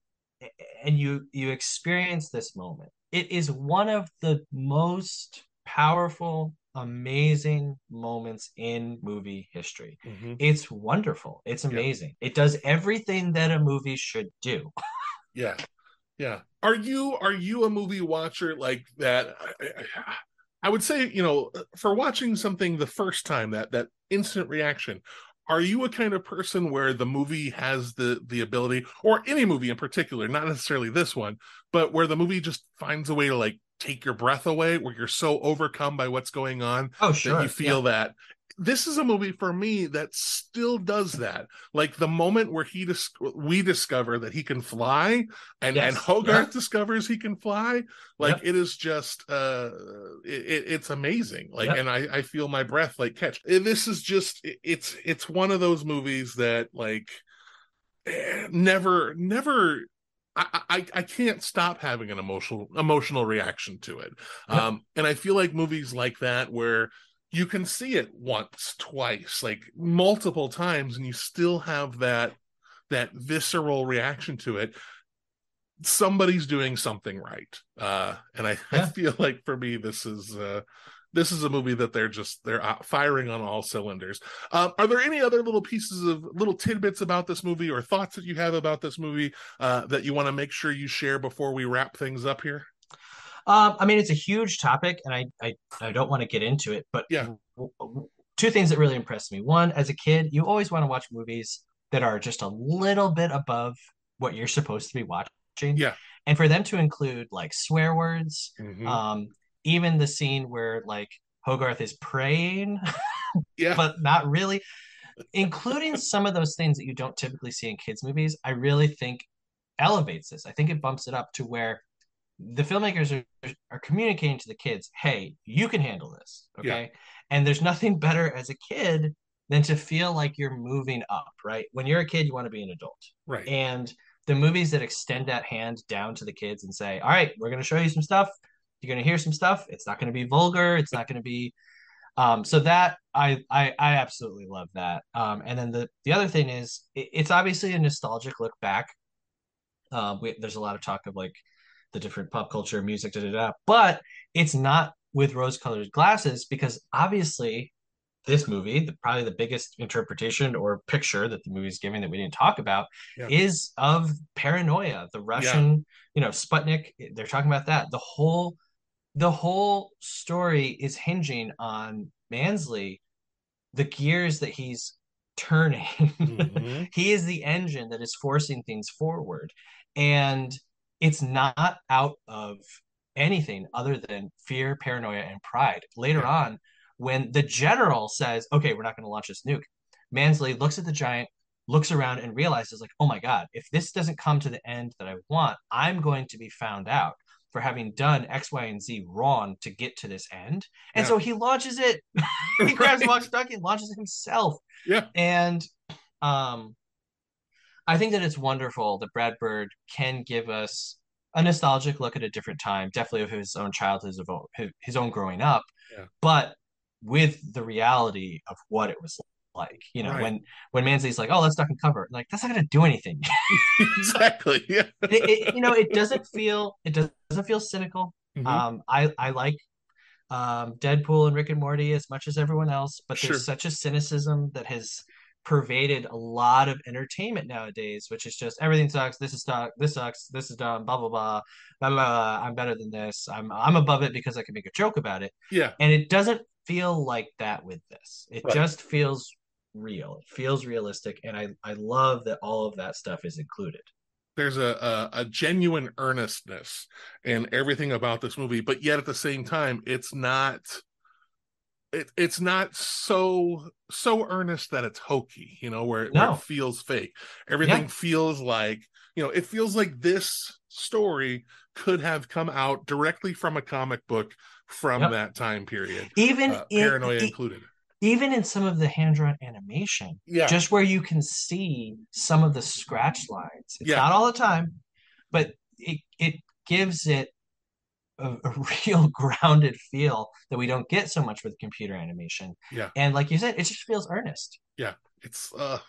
and you you experience this moment, it is one of the most powerful, amazing moments in movie history. Mhm. It's wonderful. It's amazing. It does everything that a movie should do. Yeah. Yeah. Are you are you a movie watcher like that? I, would say, you know, for watching something the first time, that that instant reaction, are you a kind of person where the movie has the the ability or any movie in particular, not necessarily this one, but where the movie just finds a way to like take your breath away where you're so overcome by what's going on Oh, that you feel that this is a movie for me that still does that like the moment where he dis- we discover that he can fly and Yes. and hogarth Yeah. discovers he can fly like Yep. it is just uh it, it- it's amazing like Yep. and i i feel my breath like catch this is just it's it's one of those movies that like eh, never never I, I I can't stop having an emotional emotional reaction to it. Um and I feel like movies like that where you can see it once, twice, like multiple times and you still have that that visceral reaction to it. Somebody's doing something right. Uh and I, I feel like for me this is uh this is a movie that they're just they're firing on all cylinders. Um, are there any other little pieces of little tidbits about this movie or thoughts that you have about this movie uh, that you want to make sure you share before we wrap things up here? Um, I mean, it's a huge topic, and I I, I don't want to get into it, but Yeah. two things that really impressed me. One, as a kid, you always want to watch movies that are just a little bit above what you're supposed to be watching. Yeah. And for them to include like swear words, Mhm. um, even the scene where like Hogarth is praying, yeah, but not really, including some of those things that you don't typically see in kids' movies, I really think elevates this. I think it bumps it up to where the filmmakers are, are communicating to the kids, hey, you can handle this. Okay. And there's nothing better as a kid than to feel like you're moving up, right? When you're a kid, you want to be an adult. right. And the movies that extend that hand down to the kids and say, all right, we're going to show you some stuff. You're going to hear some stuff. It's not going to be vulgar. It's not going to be. Um, so that I, I I absolutely love that. Um, and then the the other thing is it, it's obviously a nostalgic look back. Um, we, there's a lot of talk of like the different pop culture, music, da da da, but it's not with rose-colored glasses because obviously this movie, the, probably the biggest interpretation or picture that the movie's giving that we didn't talk about, Yeah. is of paranoia. The Russian, you know, Sputnik. They're talking about that. The whole, the whole story is hinging on Mansley, the gears that he's turning. Mhm. he is the engine that is forcing things forward, and it's not out of anything other than fear, paranoia, and pride. Later Yeah. on, when the general says, "Okay, we're not going to launch this nuke," Mansley looks at the giant, looks around, and realizes, like, "Oh my God, if this doesn't come to the end that I want, I'm going to be found out." For having done X, Y, and Z wrong to get to this end. And Yeah. so he launches it. he grabs Right. walkie-talkie and launches it himself. Yeah. And um I think that it's wonderful that Brad Bird can give us a nostalgic look at a different time, definitely of his own childhood, his own, his own growing up, Yeah. but with the reality of what it was like. You know, Right. when when Mansley's like, "Oh, let's duck and cover," like that's not going to do anything. exactly. Yeah. it, it- you know, it doesn't feel it doesn't feel cynical. Mhm. Um, I I like um, Deadpool and Rick and Morty as much as everyone else, but Sure. there's such a cynicism that has pervaded a lot of entertainment nowadays, which is just everything sucks. This is stuck. This sucks. This is dumb. Blah blah blah. Blah blah. blah. I'm better than this. I'm I'm above it because I can make a joke about it, yeah. and it doesn't feel like that with this. It Right. just feels real. It feels realistic, and I I love that all of that stuff is included. there's a, a a genuine earnestness in everything about this movie, but yet at the same time, it's not it, it's not so so earnest that it's hokey, you know, where, it- where it feels fake. Everything Yeah. feels like you know, it feels like this story could have come out directly from a comic book from Yep. that time period, even uh, in, paranoia e- included. even in some of the hand-drawn animation Yeah, just where you can see some of the scratch lines it's Yeah. not all the time but it it gives it a, a real grounded feel that we don't get so much with computer animation Yeah. and like you said it just feels earnest Yeah. it's uh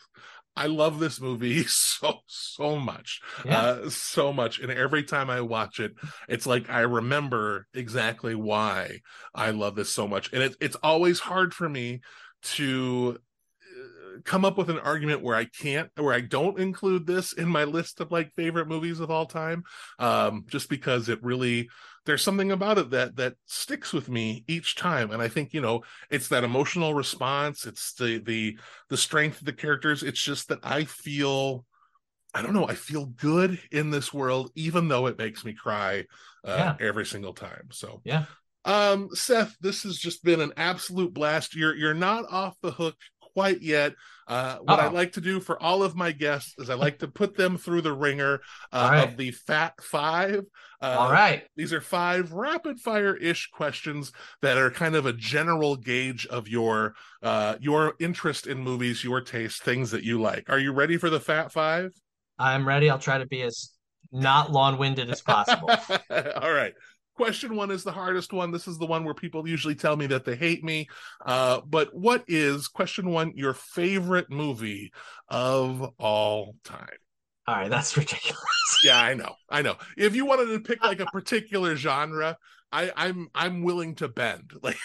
I love this movie so so much. yeah uh, so much. And every time I watch it, it's like I remember exactly why I love this so much. And it, it's always hard for me to uh, come up with an argument where I can't, where I don't include this in my list of like favorite movies of all time, um, just because it really. There's something about it that that sticks with me each time, and I think you know it's that emotional response. It's the the the strength of the characters. It's just that I feel I don't know. I feel good in this world, even though it makes me cry uh, every single time. So, Yeah. Um, Seth, this has just been an absolute blast. You're you're not off the hook quite yet. Uh, what I Uh-oh. like to do for all of my guests is I like to put them through the ringer uh, right. of the Fat Five. Uh, all right these are five rapid fire ish questions that are kind of a general gauge of your uh your interest in movies, your taste, things that you like. Are you ready for the Fat Five? i'm ready i'll try to be as not long-winded as possible All right. Question one is the hardest one. This is the one where people usually tell me that they hate me. Uh, but what is question one your favorite movie of all time? all right that's ridiculous Yeah, I know, I know. If you wanted to pick like a particular genre, I, I'm I'm willing to bend. Like,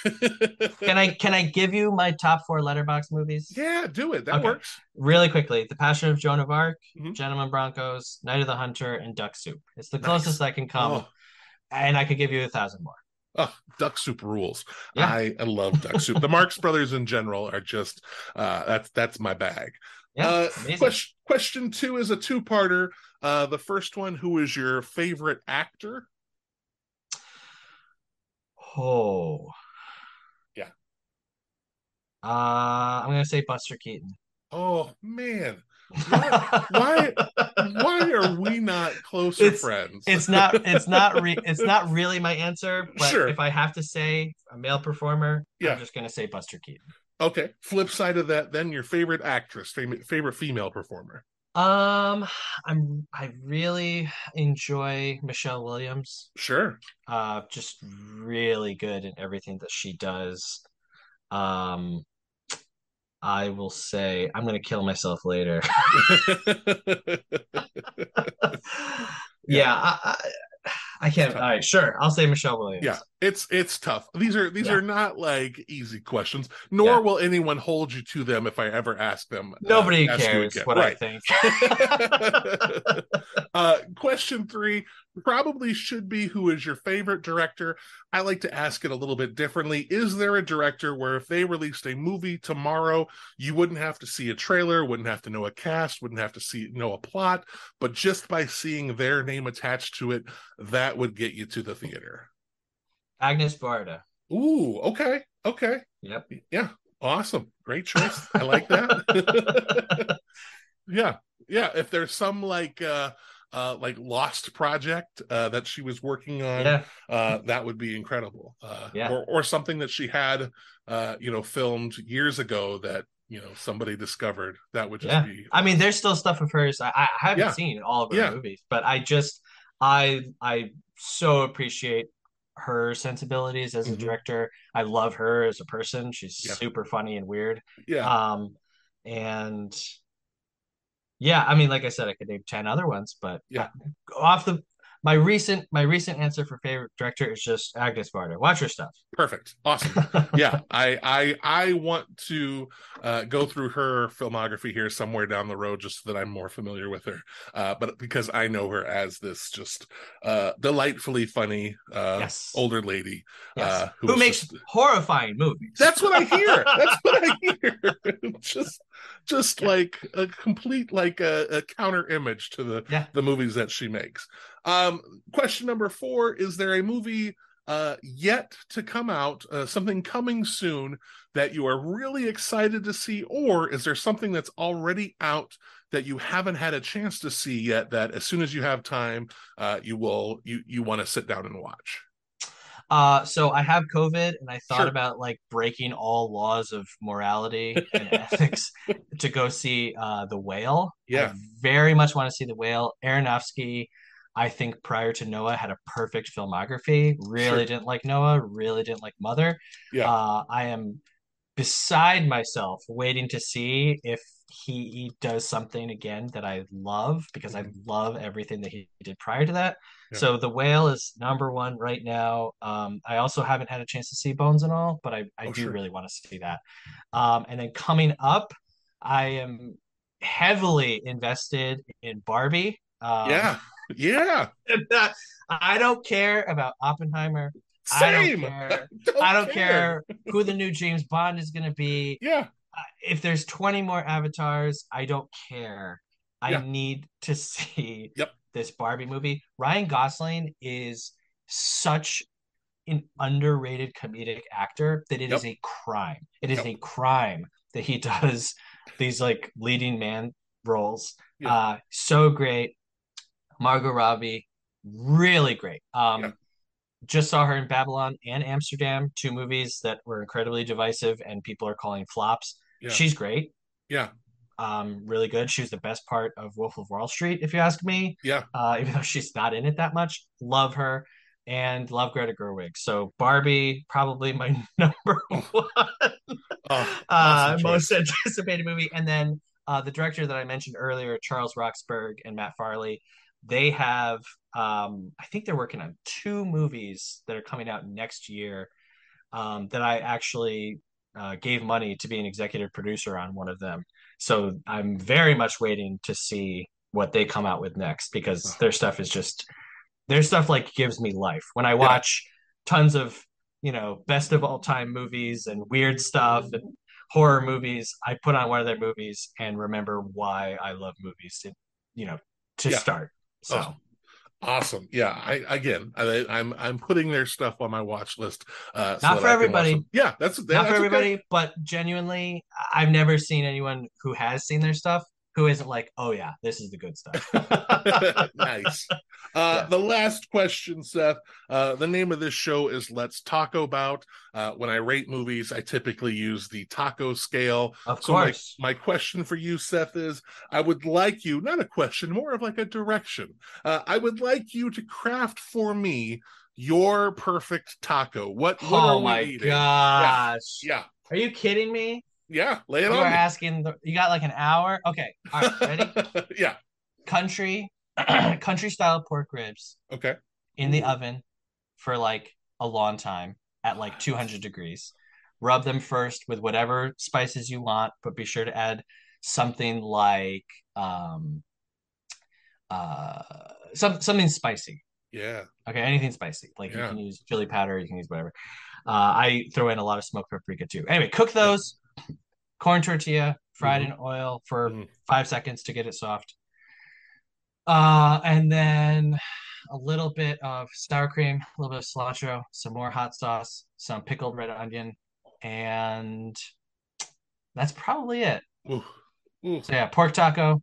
can i can i give you my top four Letterboxd movies Yeah, do it. That Okay. works. really quickly the passion of joan of arc Mhm. gentlemen broncos night of the hunter and duck soup it's the Nice. closest i can come Oh, and i could give you a thousand more oh, duck soup rules. Yeah. I, I love duck soup. The Marx Brothers in general are just uh, that's that's my bag. yeah uh, question, question two is a two-parter. Uh, the first one, who is your favorite actor? oh Yeah. uh i'm gonna say buster keaton Oh man, why why, why are we not closer It's- friends? it's not it's not re- it's not really my answer but Sure. if i have to say a male performer Yeah. i'm just gonna say buster keaton okay. Flip side of that, then your favorite actress, favorite favorite female performer. um i'm i really enjoy michelle williams Sure. uh just really good in everything that she does um i will say i'm gonna kill myself later yeah I, I i can't all right sure i'll say michelle williams yeah, it's it's tough. These are these Yeah. are not like easy questions. Nor Yeah. will anyone hold you to them if I ever ask them. uh, nobody ask cares what Right. i think uh, question three probably should be who is your favorite director? I like to ask it a little bit differently. Is there a director where if they released a movie tomorrow, you wouldn't have to see a trailer, wouldn't have to know a cast, wouldn't have to see know a plot, but just by seeing their name attached to it, that would get you to the theater? agnes varda Ooh, okay, okay, yep yeah, awesome, great choice. I like that. yeah yeah if there's some like uh uh like lost project uh that she was working on yeah uh that would be incredible uh Yeah. or, or something that she had uh you know filmed years ago that you know somebody discovered that would just Yeah. be I mean, there's still stuff of hers. I, I haven't seen all of her movies, but I just I I so appreciate her sensibilities as a Mhm. director. I love her as a person. She's super funny and weird. yeah Um, and yeah, I mean, like I said, I could name ten other ones, but Yeah. off the my recent my recent answer for favorite director is just Agnes Varda. Watch her stuff. Perfect. Awesome. yeah, I I I want to uh, go through her filmography here somewhere down the road, just so that I'm more familiar with her. Uh, but because I know her as this just uh, delightfully funny uh, Yes. older lady Yes. uh, Who is makes just- horrifying movies. That's what I hear. That's what I hear. just just like a complete like a, a counter image to the Yeah. the movies that she makes. Um question number 4 is there a movie uh yet to come out, uh, something coming soon that you are really excited to see or is there something that's already out that you haven't had a chance to see yet that as soon as you have time uh you will you you want to sit down and watch? Uh, so I have COVID, and I thought Sure. about like breaking all laws of morality and ethics to go see uh, the Whale. Yeah. I very much want to see the Whale. Aronofsky, I think prior to Noah had a perfect filmography. Really Sure. didn't like Noah. Really didn't like Mother. Yeah. Uh, I am beside myself waiting to see if he, he does something again that I love because I love everything that he did prior to that. Yeah. So the whale is number one right now. Um, I also haven't had a chance to see Bones and all, but I, I Oh, do sure. really want to see that. Um, and then coming up, I am heavily invested in Barbie. Um, yeah. Yeah. uh, I don't care about Oppenheimer. I don't Same. care. Don't I don't care who the new James Bond is going to be. Yeah. If there's 20 more avatars, I don't care. I Yeah. need to see Yep. this Barbie movie. Ryan Gosling is such an underrated comedic actor that it is Yep. a crime. It is Yep. a crime that he does these like leading man roles. Uh so great. Margot Robbie, really great. Um Yeah. just saw her in Babylon and Amsterdam, two movies that were incredibly divisive and people are calling flops. Yeah. She's great. Yeah. Um, really good. She was the best part of Wolf of Wall Street, if you ask me. Yeah. Uh, even though she's not in it that much. Love her and love Greta Gerwig. So Barbie, probably my number one Oh, uh, most anticipated movie. And then uh, the director that I mentioned earlier, Charles Roxburgh and Matt Farley, they have, um, I think they're working on two movies that are coming out next year um, that I actually uh, gave money to be an executive producer on one of them. So I'm very much waiting to see what they come out with next because their stuff is just, their stuff like gives me life. When I watch tons of you know best of all time movies and weird stuff and horror movies i put on one of their movies and remember why i love movies to, you know to Yeah. start so Oh, awesome. Yeah. I again, I, I'm I'm putting their stuff on my watch list. Uh, so Not for I can watch everybody. Yeah, that's not that's for okay. everybody but genuinely i've never seen anyone who has seen their stuff who isn't like oh yeah this is the good stuff nice. Uh, Yeah. The last question, Seth. Uh, the name of this show is Let's Taco 'Bout. Uh, when I rate movies, I typically use the taco scale. of So my, course my question for you, Seth, is I would like you, not a question, more of like a direction. Uh, I would like you to craft for me your perfect taco. What, what oh my eating? gosh Yeah. are you kidding me Yeah. Lay it on me. asking the, you got like an hour okay all right ready yeah. country country style pork ribs Okay. in the oven for like a long time at like 200 degrees. Rub them first with whatever spices you want, but be sure to add something like um uh some something spicy. Yeah. Okay, anything spicy. Like Yeah. you can use chili powder, you can use whatever. Uh I throw in a lot of smoked paprika too. Anyway, cook those corn tortilla fried Mhm. in oil for Mhm. 5 seconds to get it soft. Uh and then a little bit of sour cream, a little bit of cilantro, some more hot sauce, some pickled red onion, and that's probably it. Ooh. Ooh. So yeah, pork taco,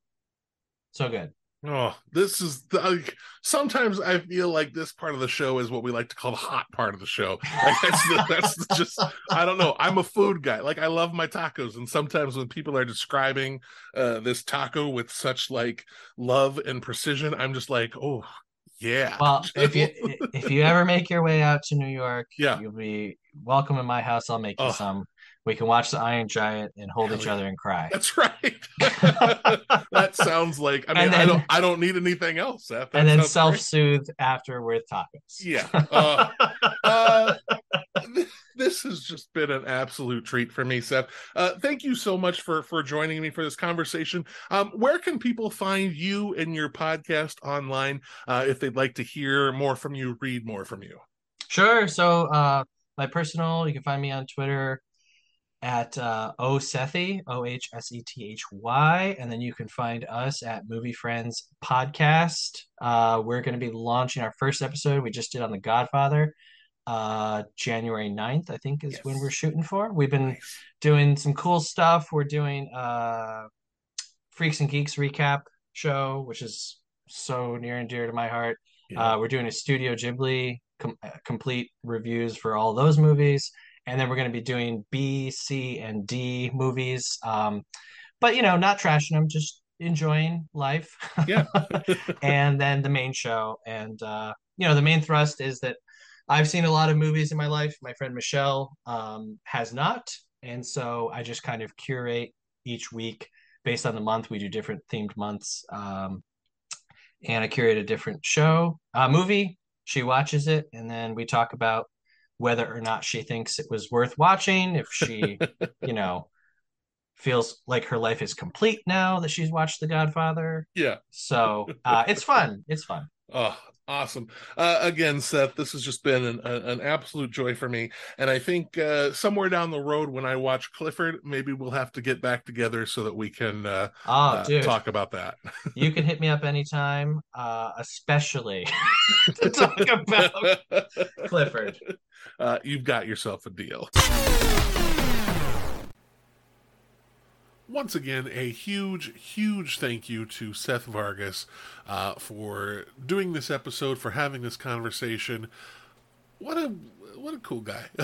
so good. Oh, this is the, like sometimes I feel like this part of the show is what we like to call the hot part of the show. Like that's the, that's just I don't know. I'm a food guy. Like I love my tacos, and sometimes when people are describing uh, this taco with such like love and precision, I'm just like, oh yeah. Well, if you if you ever make your way out to New York, Yeah. you'll be welcome in my house. I'll make you Oh. some. We can watch the Iron Giant and hold Hell each yeah. other and cry. That's right. that sounds like I mean And I then- don't I don't need anything else. That, that and then self soothe after with tacos. Yeah. Uh, uh, this has just been an absolute treat for me, Seth. Uh, thank you so much for for joining me for this conversation. Um, where can people find you and your podcast online uh, if they'd like to hear more from you, read more from you? Sure. So, uh, my personal, you can find me on Twitter at uh, ohsethy, O H S E T H Y, and then you can find us at Movie Friends Podcast. Uh, we're going to be launching our first episode. We just did on The Godfather. Uh, January 9th, I think, is when we're shooting for. We've been Nice. doing some cool stuff. We're doing uh Freaks and Geeks recap show, which is so near and dear to my heart. Yeah. Uh, we're doing a Studio Ghibli com- uh, complete reviews for all those movies, and then we're going to be doing B, C, and D movies. Um, but you know, not trashing them, just enjoying life. Yeah. and then the main show, and uh, you know, the main thrust is that I've seen a lot of movies in my life. My friend Michelle um, has not, and so I just kind of curate each week based on the month. We do different themed months. Um, and I curate a different show, uh, movie. She watches it, and then we talk about whether or not she thinks it was worth watching. If she, you know, feels like her life is complete now that she's watched The Godfather. yeah. So uh, it's fun. It's fun. Oh, awesome. Uh, again, Seth, this has just been an, a- an absolute joy for me. And I think uh, somewhere down the road when I watch Clifford, maybe we'll have to get back together so that we can uh, Oh, uh, dude, talk about that. you can hit me up anytime, uh, especially to talk about Clifford. Uh, you've got yourself a deal. Once again, a huge, huge thank you to Seth Vargas uh, for doing this episode, for having this conversation. What a what a cool guy!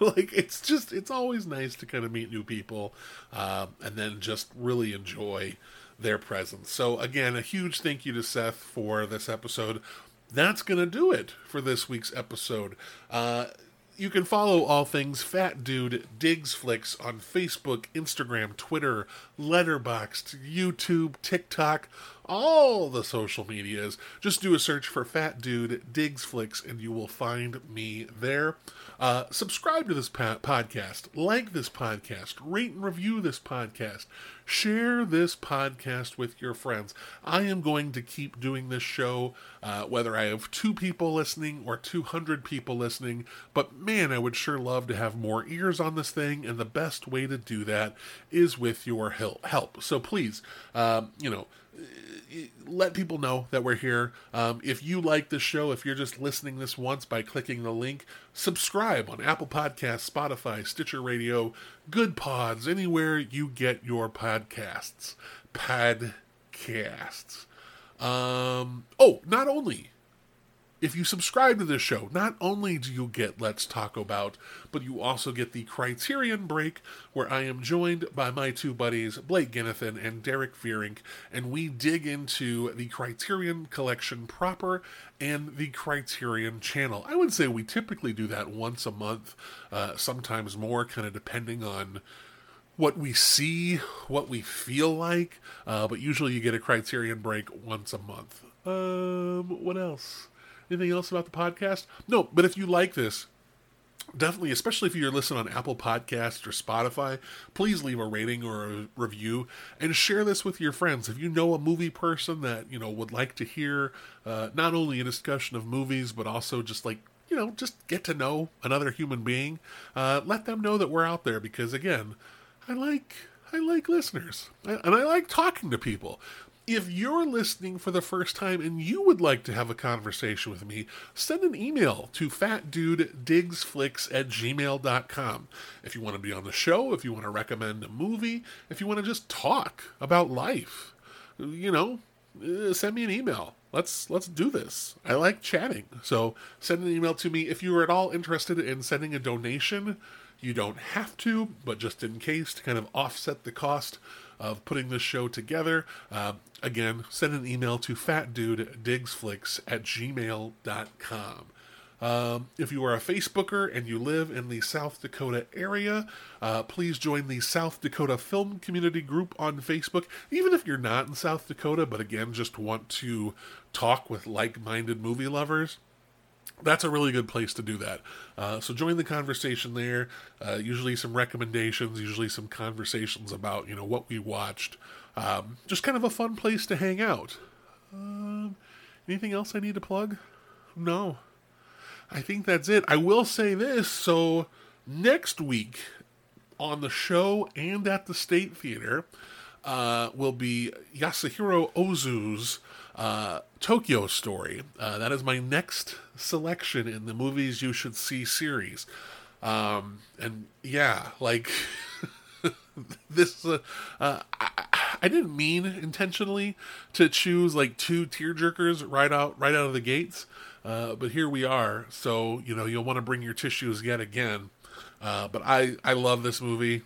like it's just it's always nice to kind of meet new people, um, and then just really enjoy their presence. So again, a huge thank you to Seth for this episode. That's gonna do it for this week's episode. Uh, you can follow all things Fat Dude Digs Flicks on Facebook, Instagram, Twitter, Letterboxd, YouTube, TikTok, all the social medias. Just do a search for Fat Dude Digs Flicks and you will find me there. Uh, subscribe to this po- podcast, like this podcast, rate and review this podcast, share this podcast with your friends. I am going to keep doing this show, uh, whether I have two people listening or 200 people listening, but man, I would sure love to have more ears on this thing, and the best way to do that is with your help. So please, um, you know, let people know that we're here. Um, if you like this show, if you're just listening this once by clicking the link, subscribe on Apple Podcasts, Spotify, Stitcher Radio, Good Pods, anywhere you get your podcasts. Podcasts. Um, oh, not only if you subscribe to this show, not only do you get Let's Taco 'Bout, but you also get the Criterion Break, where I am joined by my two buddies, Blake Ginnathan and Derek Fearink, and we dig into the Criterion Collection proper and the Criterion channel. I would say we typically do that once a month, uh, sometimes more, kind of depending on what we see, what we feel like, uh, but usually you get a Criterion break once a month. Um, what else? Anything else about the podcast? No, but if you like this, definitely, especially if you're listening on Apple Podcasts or Spotify, please leave a rating or a review and share this with your friends. If you know a movie person that you know would like to hear uh, not only a discussion of movies but also just like you know just get to know another human being, uh, let them know that we're out there because again, I like I like listeners and I like talking to people. If you're listening for the first time and you would like to have a conversation with me, send an email to fatdudedigsflicks at gmail.com. If you want to be on the show, if you want to recommend a movie, if you want to just talk about life, you know, uh, send me an email. Let's let's do this. I like chatting. So send an email to me if you are at all interested in sending a donation. You don't have to, but just in case to kind of offset the cost of putting this show together, uh, again, send an email to fatdudedigsflicks at gmail.com. Um, if you are a Facebooker and you live in the South Dakota area, uh, please join the South Dakota Film Community Group on Facebook. Even if you're not in South Dakota, but again, just want to talk with like minded movie lovers, that's a really good place to do that. Uh, so join the conversation there. Uh, usually some recommendations, usually some conversations about you know what we watched. Um, just kind of a fun place to hang out. Um, anything else I need to plug? No. I think that's it. I will say this. So next week on the show and at the State Theater uh, will be Yasuhiro Ozu's uh, Tokyo Story. Uh, that is my next selection in the movies you should see series. Um, and yeah, like this, uh, uh, I, I didn't mean intentionally to choose like two tearjerkers right out right out of the gates. Uh, but here we are. So you know you'll want to bring your tissues yet again. Uh, but I I love this movie.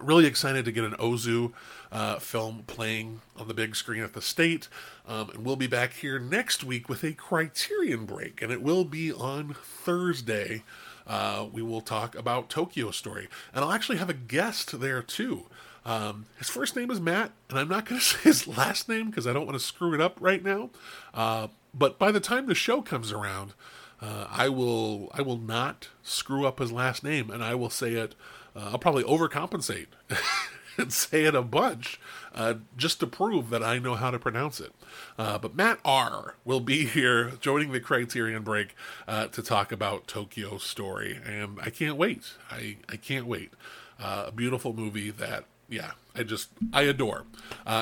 Really excited to get an Ozu uh, film playing on the big screen at the state. Um, and we'll be back here next week with a Criterion break, and it will be on Thursday. Uh, we will talk about Tokyo Story, and I'll actually have a guest there too. Um, his first name is Matt, and I'm not going to say his last name because I don't want to screw it up right now. Uh, but by the time the show comes around, uh, I will I will not screw up his last name, and I will say it. Uh, I'll probably overcompensate and say it a bunch uh, just to prove that I know how to pronounce it. Uh, but Matt R will be here joining the Criterion break uh, to talk about Tokyo Story, and I can't wait. I I can't wait. Uh, a beautiful movie that yeah I just I adore.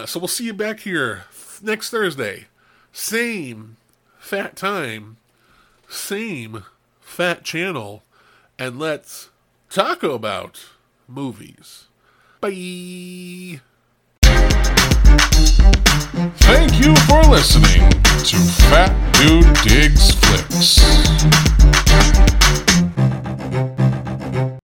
so we'll see you back here next Thursday, same fat time, same fat channel, and let's talk about movies. Bye. Thank you for listening to Fat Dude Digs Flicks.